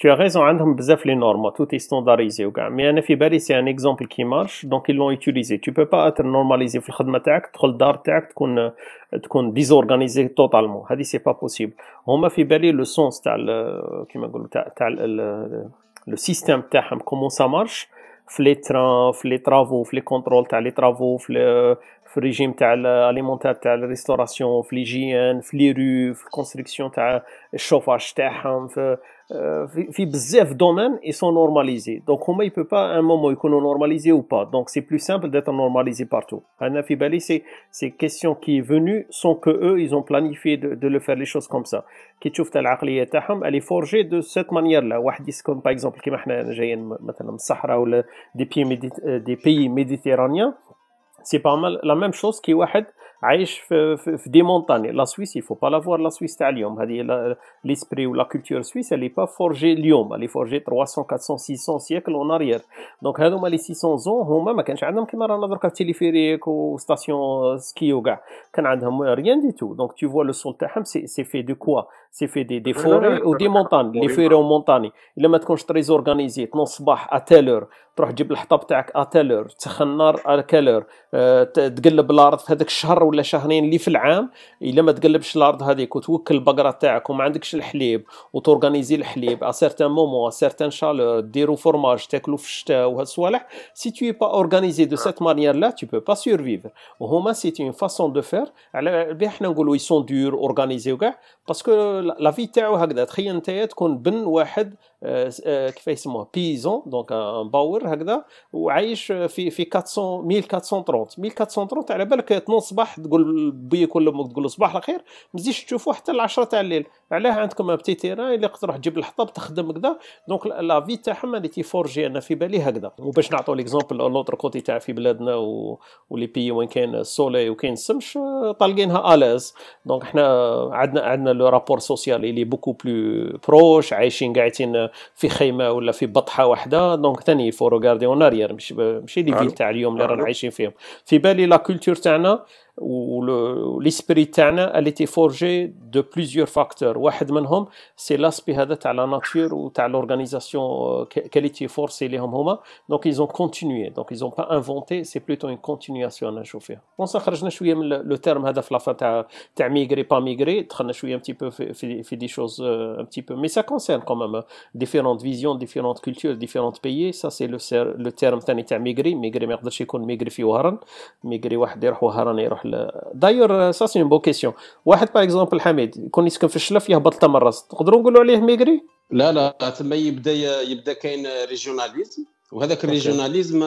Tu as raison, عندهم بزاف les normes tout est standardisé وكاع mais أنا في بالي c'est un exemple qui marche donc ils l'ont utilisé. Tu peux pas être normalisé في الخدمة تاعك تدخل الدار تاعك تكون تكون désorganisé totalement هذه c'est pas possible هما في بالي le sens تاع كيما نقولوا تاع تاع le système تاعهم comment ça marche في les trains في les travaux في les contrôles تاع les travaux في في الريجيم تاع ال alimentaire تاع ال restauration في l'hygiène في لي رو في ال construction تاع الشوفاج تاعهم في في, في بزاف domaines ils sont normalisés donc هما ils peuvent pas un moment يكونوا normalisés ou pas donc c'est plus simple d'être normalisé partout أنا في بالي c'est ces questions qui venons c'est que eux ils ont planifié de le faire les choses comme ça كي تشوف تاع العقليه تاعهم elle est forgée de cette manière-là واحد يسكن par exemple كيما حنا جايين مثلا من الصحراء ولا des pays des pays méditerranéens c'est pas mal la même chose que واحد عايش في, في, في des montagnes la Suisse il faut pas la voir la Suisse تاع اليوم هذه l'esprit ولا culture suisse elle est pas forgée اليوم elle est forgée 300 400 600 siècles en arrière donc هذوما les 600 ans هما ما كانش عندهم كيما رانا دركا téléphérique و station ski وكاع كان عندهم rien du tout donc tu vois le sol تاعهم c'est c'est fait de quoi c'est fait des des forêts و des montagnes les forêts و montagnes الا ما تكونش très organisé تنوض الصباح à telle heure تروح تجيب الحطب تاعك à telle heure تسخن النار à quelle heure أه تقلب الأرض في هذاك الشهر ولا شهرين اللي في العام إلا ما تقلبش الأرض هذيك وتوكل البقرة تاعك وما عندكش الحليب وت organiser الحليب à certain moment à certaine chaleur ديروا فورماج تاكلوا في الشتاء وهاد الصوالح si t'es pas organisé de cette manière-là tu peux pas survivre وهما c'est une façon de faire على بها حنا نقولوا ils sont durs organisés وكاع. parce que la vie تاعو هكذا تخيل أنت تكون بن واحد كيف يسموه؟ paysan donc un Bauer هكذا وعايش في في 400 1430 1430 على بالك تنوض الصباح تقول بيك ولا أمك تقول صباح الخير ما تزيدش تشوفوا حتى العشرة تاع الليل. علاه عندكم petit terrain اللي تروح تجيب الحطب تخدم كذا donc la vie تاعهم elle était forgée أنا في بالي هكذا. وباش نعطوا l'exemple l'autre côté تاع في بلادنا و... و les pays وين كاين ال soleil وكاين السمش طالقينها à l'aise donc إحنا عندنا عندنا le rapport social il est beaucoup plus proche عايشين قاعدين في خيمة ولا في بطحة واحدة. donc ثاني faut regarder en arrière ماشي ماشي les villes تاع اليوم اللي رانا عايشين فيهم في بالي la culture تاعنا l'esprit تاعنا elle était forgée de plusieurs facteurs واحد منهم c'est l'aspect هذا تاع la nature وتاع l'organisation qu'elle était forcée ليهم هما دونك ils ont continué donc ils ont pas inventé c'est plutôt une continuation أنا نشوف فيها bon خرجنا شوية من le terme هذا في لافا تاع تاع migré pas migré دخلنا شوية un petit peu في في des choses un petit peu mais ça concerne quand même différentes visions différentes cultures différents pays ça c'est le le terme ثاني تاع migré migré ما يقدرش يكون migré في وهران migré واحد يروح وهران يروح d'ailleurs ça c'est bonne question واحد par exemple حميد يكون يسكن في الشلف يهبط تمرس تقدروا نقولوا عليه migré؟ لا لا ثم يبدا يبدا كاين régionalisme. وهذاك ال régionalisme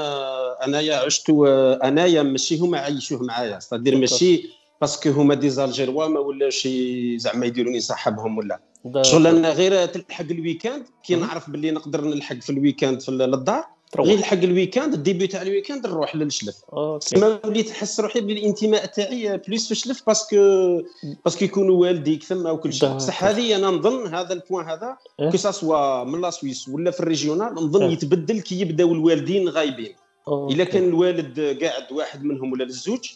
أنايا عشت أنايا ماشي هما عايشوه معايا. c'est-à-dire ماشي parce que هما des Algérois ما ولاش زعما يديروني صاحبهم ولا. شغل أنا غير تلحق ال week-end. كي نعرف باللي نقدر نلحق في ال week-end في الدار غير لحق ال week-end ال début تاع ال week-end نروح للشلف. تسمى وليت نحس روحي بالانتماء تاعي plus في الشلف parce que parce que يكونوا والديك ثم وكل شيء. بصح هذه أنا نظن هذا ال point هذا كو إيه. soit من la Suisse ولا في ال régional نظن إيه. يتبدل كي يبداو الوالدين غايبين. إلا كان الوالد قاعد واحد منهم ولا الزوج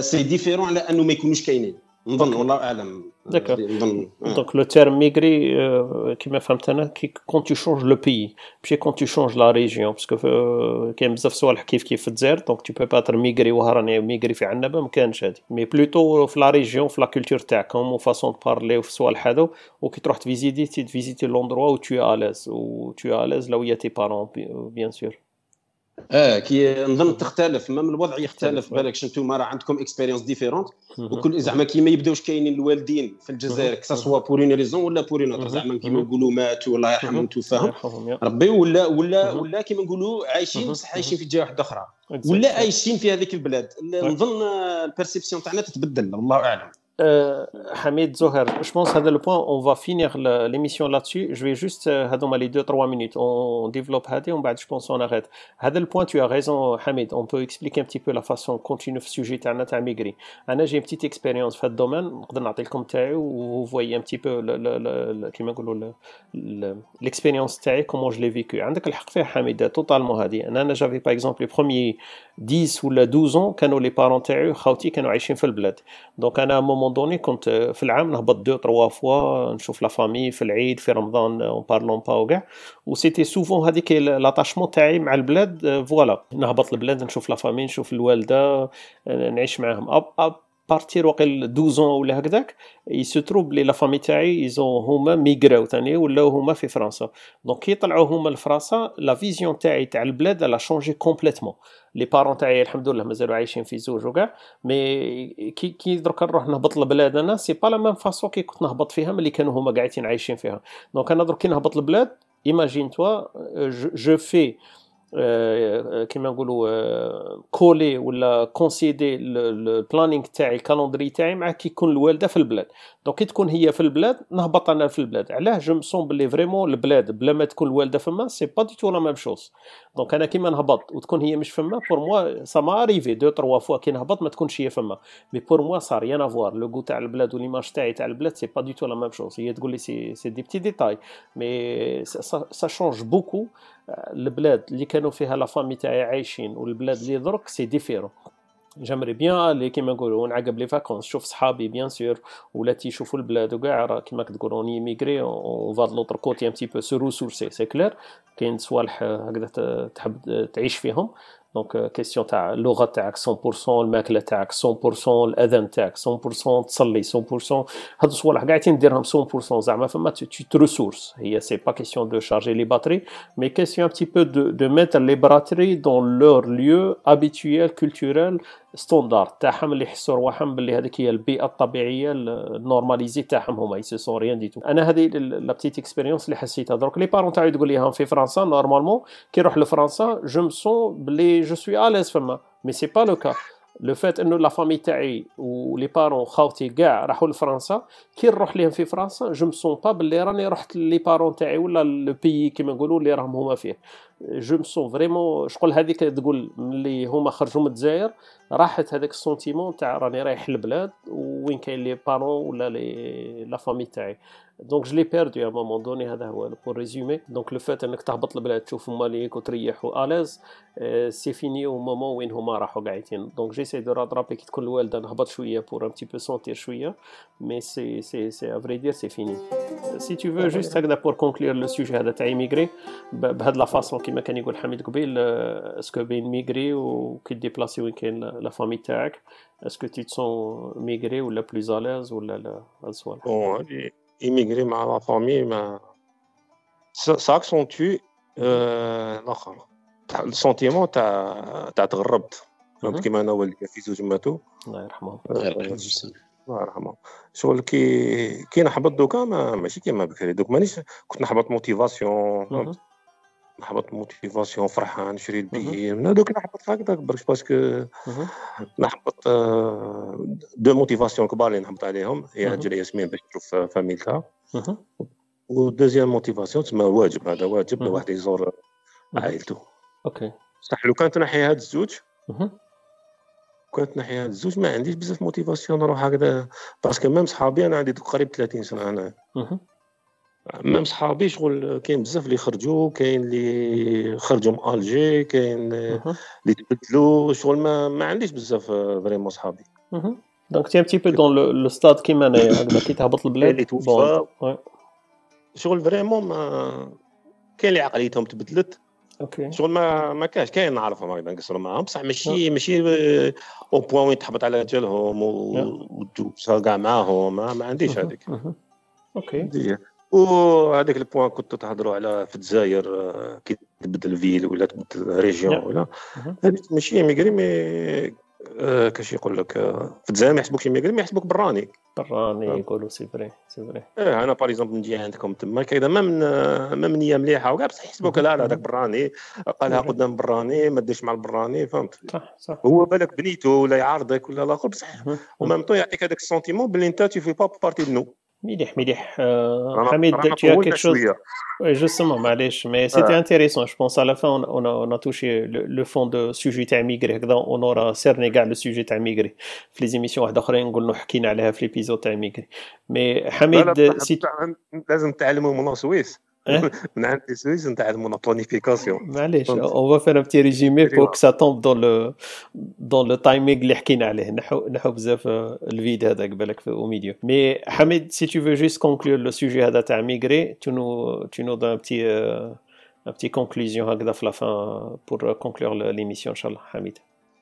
c'est différent على أنه ما يكونوش كاينين. نظن والله أعلم. d'accord donc le terme migré كيما فهمت أنا كي quand tu changes le pays ماشي كون tu changes la région parce que كاين بزاف صوالح كيف كيف في الجزائر donc tu peux pas être émigré وهراني émigré في عنابه ما كانش هادي mais plutôt في la région في la culture تاعكم و façon parler وفي الصوالح هذو وكي تروح تفيزيتي تفيزيتي لوندروا و تو الاز و تو الاز لو يا تي بارون بيان سور آه كي نظن تختلف même الوضع يختلف بالك أنتم راه عندكم expérience différente وكل زعما كي ما يبداوش كاينين الوالدين في الجزائر que ça soit pour une raison ولا pour une زعما كيما نقولوا ماتوا الله يرحمهم توفاهم ربي ولا ولا ولا كيما نقولوا عايشين بصح عايشين في جهة واحدة أخرى. ولا عايشين في هذيك البلاد. نظن البيرسيبسيون تاعنا تتبدل الله أعلم. Euh, Hamid Zoher, je pense que le point, on va finir l'émission là-dessus. Je vais juste, euh, Hadoum, les deux, trois minutes. On développe Hadé, on je pense on arrête. Hadé, point, tu as raison, Hamid. On peut expliquer un petit peu la façon continue le sujet à migrer. Anna, j'ai une petite expérience dans le domaine. On va comme où vous voyez un petit peu l'expérience le, comment je l'ai vécu. Hamid, totalement Hadé. Anna, j'avais par exemple les premiers 10 ou 12 ans, quand les parents, quand ils ont dans le Donc, à un moment مون دوني كنت في العام نهبط دو تروا فوا نشوف لا فامي في العيد في رمضان اون بارلون با وكاع و سيتي سوفون هذيك لاتاشمون تاعي مع البلاد فوالا نهبط البلاد نشوف لا فامي نشوف الوالدة نعيش معاهم. بارتير واقيل 12 ولا هكذاك يسو تروب les la famille تاعي ils ont هما émigr او ثاني ولاو هما في فرنسا donc كي طلعوا هما لفرنسا la vision تاعي تاع البلاد là changé complètement les parents تاعي الحمد لله مازالوا عايشين في زوج وكاع mais كي كي درك نروح نهبط لبلاد أنا c'est pas la même façon كي كنت نهبط فيها ملي كانوا هما قاعدين عايشين فيها donc أنا درك كي نهبط لبلاد imagine-toi je fais كيما نقولوا caler ولا considérer ال planning تاعي ال calendrier تاعي مع كي يكون الوالدة في البلاد. donc كي تكون هي في البلاد نهبط أنا في البلاد. علاه je me sens بلي vraiment البلاد بلا ما تكون الوالدة فما c'est pas du tout la même chose donc أنا كيما نهبط وتكون هي مش فما pour moi ça m'est arrivé deux trois fois كي نهبط ما تكونش هي فما. mais pour moi ça a rien à voir le goût تاع البلاد و l'image تاعي تاع البلاد c'est pas du tout la même chose هي تقول les c'est c'est des petits détails mais ça change beaucoup البلاد اللي كانوا فيها la famille تاعي عايشين والبلاد اللي درك c'est différent j'aimerais bien اللي كيما نقولوا نعقب les vacances شوف صحابي bien sûr ولاتي يشوفوا البلاد وكاع كيما كتقول on est émigré on va de l'autre côté un petit peu se ressourcer c'est clair كاين صوالح هكذا تحب تعيش فيهم. donc question تاع اللغة تاعك 100% الماكله تاعك 100% الاذان تاعك 100% تصلي 100% هاد الصوالح قاعدين ديرهم 100% زعما فما tu te ressources هي c'est pas question de charger les batteries mais question un petit peu de de mettre les batteries dans leur lieu habituel culturel standard تاعهم اللي يحسوا رواحهم باللي هذيك هي البيئة الطبيعية ال normalisée تاعهم هما ils se sentent rien du tout أنا هذه la petite expérience اللي حسيتها. درك les parents تاعي تقول لي في فرنسا normalement كي نروح لفرنسا je me sens بلي je suis à l'aise فما. mais c'est pas le cas le fait إنه la famille تاعي و les parents خاوتي كاع راحوا لفرنسا كي نروح ليهم في فرنسا je me sens pas بلي راني رحت les parents تاعي ولا le pays كيما نقولوا اللي راهم هما فيه. je me sens vraiment شغل هذيك تقول ملي هما خرجوا من الجزائر راحت هذاك ال sentiment تاع راني رايح البلاد وين كاين les parents ولا les la famille تاعي. donc je l'ai perdu à un moment donné هذا هو pour résumer donc le fait إنك تهبط البلاد تشوف هما ليك وتريح à l'aise c'est fini au moment وين هما راحوا قاعدين. donc j'essaie de rattraper كي تكون الوالده نهبط شوية pour un petit peu sentir شوية. mais c'est c'est c'est à vrai dire c'est fini si tu veux juste هكذا pour conclure le sujet هذا تاع émigré بهاد la façon كيما كان يقول حميد قبيل est-ce que بين émigré وكي déplacé وين كاين la famille تاعك؟ est-ce que tu te sens émigré ولا plus à l'aise ولا لا؟ هاد السؤال. émigré مع la famille ما ça se sentait الآخر. ال sentiment تاع تاع تغربت. فهمت كيما أنا والدي في زوج ماتوا. الله يرحمهم. الله يرحمه شغل كي كي نحبط دوكا ما ماشي كيما بكري. دوك مانيش كنت نحبط motivation نحبط motivation فرحان نشري البي من هذوك نحبط هكذاك برك parce que نحبط deux motivations كبار اللي نحبط عليهم هي هجر ياسمين باش تشوف فاميلتها و deuxième motivation تسمى واجب هذا واجب الواحد يزور عائلته. OK. صح لو كانت نحي هاد الزوج كانت نحي هاد الزوج ما عنديش بزاف motivation نروح هكذا parce que même صحابي أنا عندي قريب 30 سنة أنا. même صحابي شغل كاين بزاف اللي خرجوا كاين اللي خرجوا من الجي كاين اللي تبدلوا شغل ما, ما عنديش بزاف vraiment صحابي. donc t'es un petit peu dans le stade كيما انايا هكذا كي تهبط البلاد اللي توفى شغل vraiment ما كاين اللي عقليتهم تبدلت. OK شغل ما ما كاش كاين نعرفهم هكذا نقصروا معاهم. بصح ماشي ماشي au point وين تحبط على جالهم وتدوس كاع معاهم ما, ما عنديش هذيك. OK وهذاك ال point كنتوا تهضروا على في الجزائر كي تبدل ville ولا تبدل région ولا. هذيك ماشي émigré mais كاش يقول لك في الجزائر ما يحسبوكش émigré ما يحسبوك براني. براني يقولوا c'est vrai c'est vrai. آه أنا par exemple نجي عندكم تما كذا ما من ما من نيه مليحة وكاع بصح يحسبوك لا لا هذاك براني قالها قدام براني ما ديرش مع البراني فهمت؟ صح صح. هو بالك بنيته ولا يعارضك ولا الآخر بصح و même temps يعطيك هذاك ال sentiment بلي أنت tu fais pas partie de nous. مليح مليح حميد tu as quelque chose Oui, justement, معليش mais c'était intéressant. Je pense à la fin, on, on, a, on a touché le, le fond de sujet تاع émigré هكذا on aura cerné كاع le sujet تاع émigré في les émissions واحد اخرين نقول حكينا عليها في l'épisode تاع émigré mais حميد c'est لازم تعلموا من السويس من عند السويس نتعلموا لا بلانيفيكاسيون معليش اون فير ان بتي ريزومي بور كو سا تومب دون لو دون لو تايمينغ اللي حكينا عليه. نحو نحو بزاف الفيد هذا قبلك في ميديو مي حميد سي تو فو جوست كونكلور لو سوجي هذا تاع ميغري تو نو تو نو دون بتي ان بتي كونكلوزيون هكذا في لا فان بور كونكلور ليميسيون ان شاء الله حميد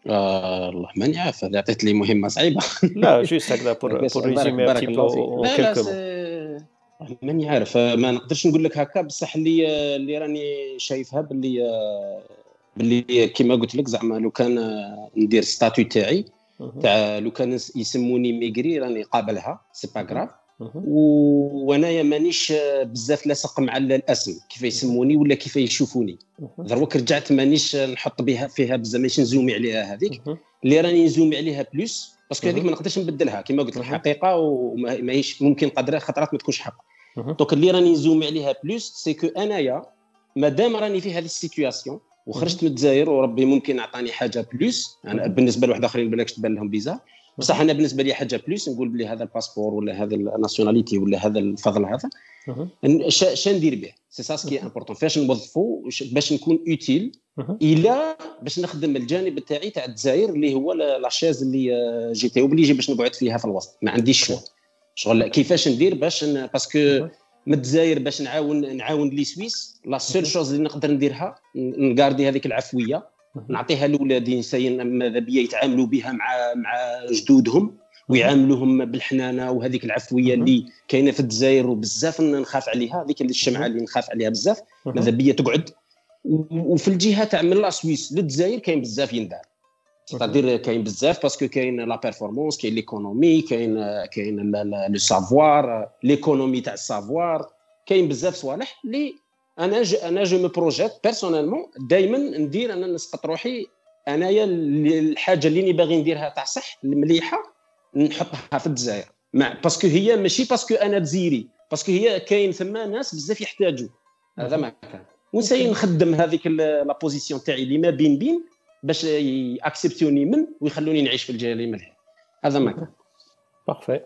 الله ماني عارف هذا عطيت لي مهمة صعيبة. لا juste هكذا pour pour résumer en ماني عارف. ما نقدرش نقول لك هكا بصح اللي اللي راني شايفها باللي باللي كيما قلت لك زعما لو كان ندير statut تاعي تاع لو كان يسموني migré راني قابلها c'est pas grave وانايا مانيش بزاف لاصق مع الاسم كيف يسموني ولا كيف يشوفوني. دروك رجعت مانيش نحط بها فيها بزاف مانيش نzoomi عليها هذيك. اللي راني نzoomi عليها plus parce que هذيك ما نقدرش نبدلها. كما قلت لك حقيقة وماهيش ممكن قدرها خطرات ما تكونش حق. donc اللي راني نzoomi عليها plus c'est que أنايا مادام راني في هذه ال situation وخرجت من الجزائر وربي ممكن عطاني حاجة plus أنا بالنسبة لواحد آخرين بالك تبان لهم فيزا بصح أنا بالنسبة لي حاجة plus نقول بلي هذا ال passeport ولا هذا ال nationalité ولا هذا الفضل هذا. اش ندير به؟ c'est ça ce qui est important فاش نوظفو؟ باش نكون utile إلى باش نخدم الجانب تاعي تاع الجزائر اللي هو لاشيز اللي جيتي اوبليجي باش نقعد فيها في الوسط. ما عنديش شغل شغل كيفاش ندير باش باسكو من الجزائر باش نعاون نعاون لي سويس لا سول شوز اللي نقدر نديرها نقاردي هذيك العفوية. نعطيها لاولادي نساين ماذا بيا يتعاملوا بها مع مع جدودهم ويعاملوهم بالحنانة وهذيك العفوية اللي كاينة في الجزائر وبزاف نخاف عليها هذيك الشمعة اللي نخاف عليها بزاف. ماذا بيا تقعد؟ وفي الجهة تاع من لا سويس للجزائر كاين بزاف يندار. ستادير كاين بزاف باسكو كاين لا بيرفورمانس كاين ليكونومي كاين كاين لو سافوار ليكونومي تاع السافوار كاين بزاف صوالح اللي أنا ج... أنا جو مو بروجيت بيرسونيلمون دائما ندير أنا نسقط روحي أنايا الحاجة اللي باغي نديرها تاع صح المليحه نحطها في الجزائر. مع باسكو هي ماشي باسكو أنا جزيري باسكو هي كاين ثما ناس بزاف يحتاجوا. هذا ما كان. ونessayi نخدم هذيك la position تاعي اللي ما بين بين باش يacceptوني من ويخلوني نعيش في الجزائر مليح هذا ما كان. parfait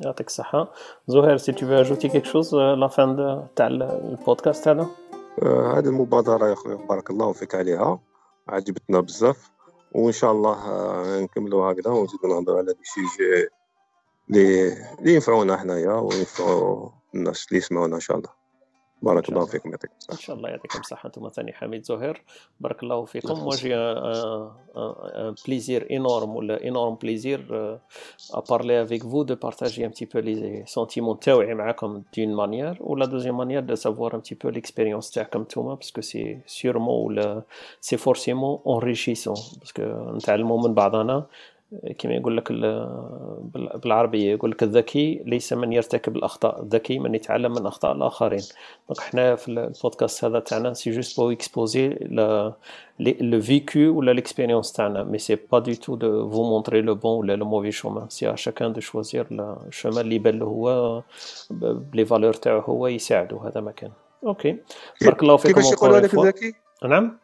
يعطيك الصحة. زهير si tu ajoutais quelque chose la fin تاع البودكاست هذا؟ هذه المبادرة يا خويا بارك الله فيك عليها. عجبتنا بزاف. وإن شاء الله نكملوا هكذا ونزيدوا نهضروا على des sujets اللي ينفعونا حنايا وينفعوا الناس اللي يسمعونا إن شاء الله. بارك الله فيكم يعطيكم الصحة ان شاء الله يعطيكم الصحة أنتم ثاني حميد زهير بارك الله فيكم plaisir énorme ou énorme plaisir à parler avec vous de partager un petit peu les sentiments تاوعي d'une manière ou la deuxième manière de savoir un petit peu l'expérience تاعكم نتوما c'est sûrement ou c'est forcément enrichissant parce que نتعلموا من بعضنا كما يقول لك بالعربية يقول لك الذكي ليس من يرتكب الأخطاء. الذكي من يتعلم من أخطاء الآخرين. donc حنا في البودكاست هذا تاعنا c'est juste pour exposer le vécu ولا l'expérience تاعنا. mais c'est pas du tout de vous montrer le bon ولا le mauvais chemin c'est à chacun de choisir ال chemin اللي يبان له هو بلي valeurs تاعو هو يساعدو. هذا ما كان OK بارك الله فيكم كيفاش يقولوا لك الذكي؟ نعم؟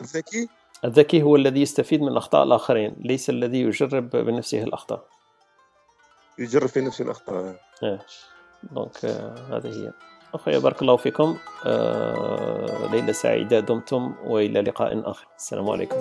الذكي؟ الذكي هو الذي يستفيد من أخطاء الآخرين ليس الذي يجرب بنفسه الأخطاء. يجرب في نفسه الأخطاء. إيه. دونك آه هذه هي. أخويا بارك الله فيكم. آه ليلة سعيدة دمتم وإلى لقاء آخر. السلام عليكم.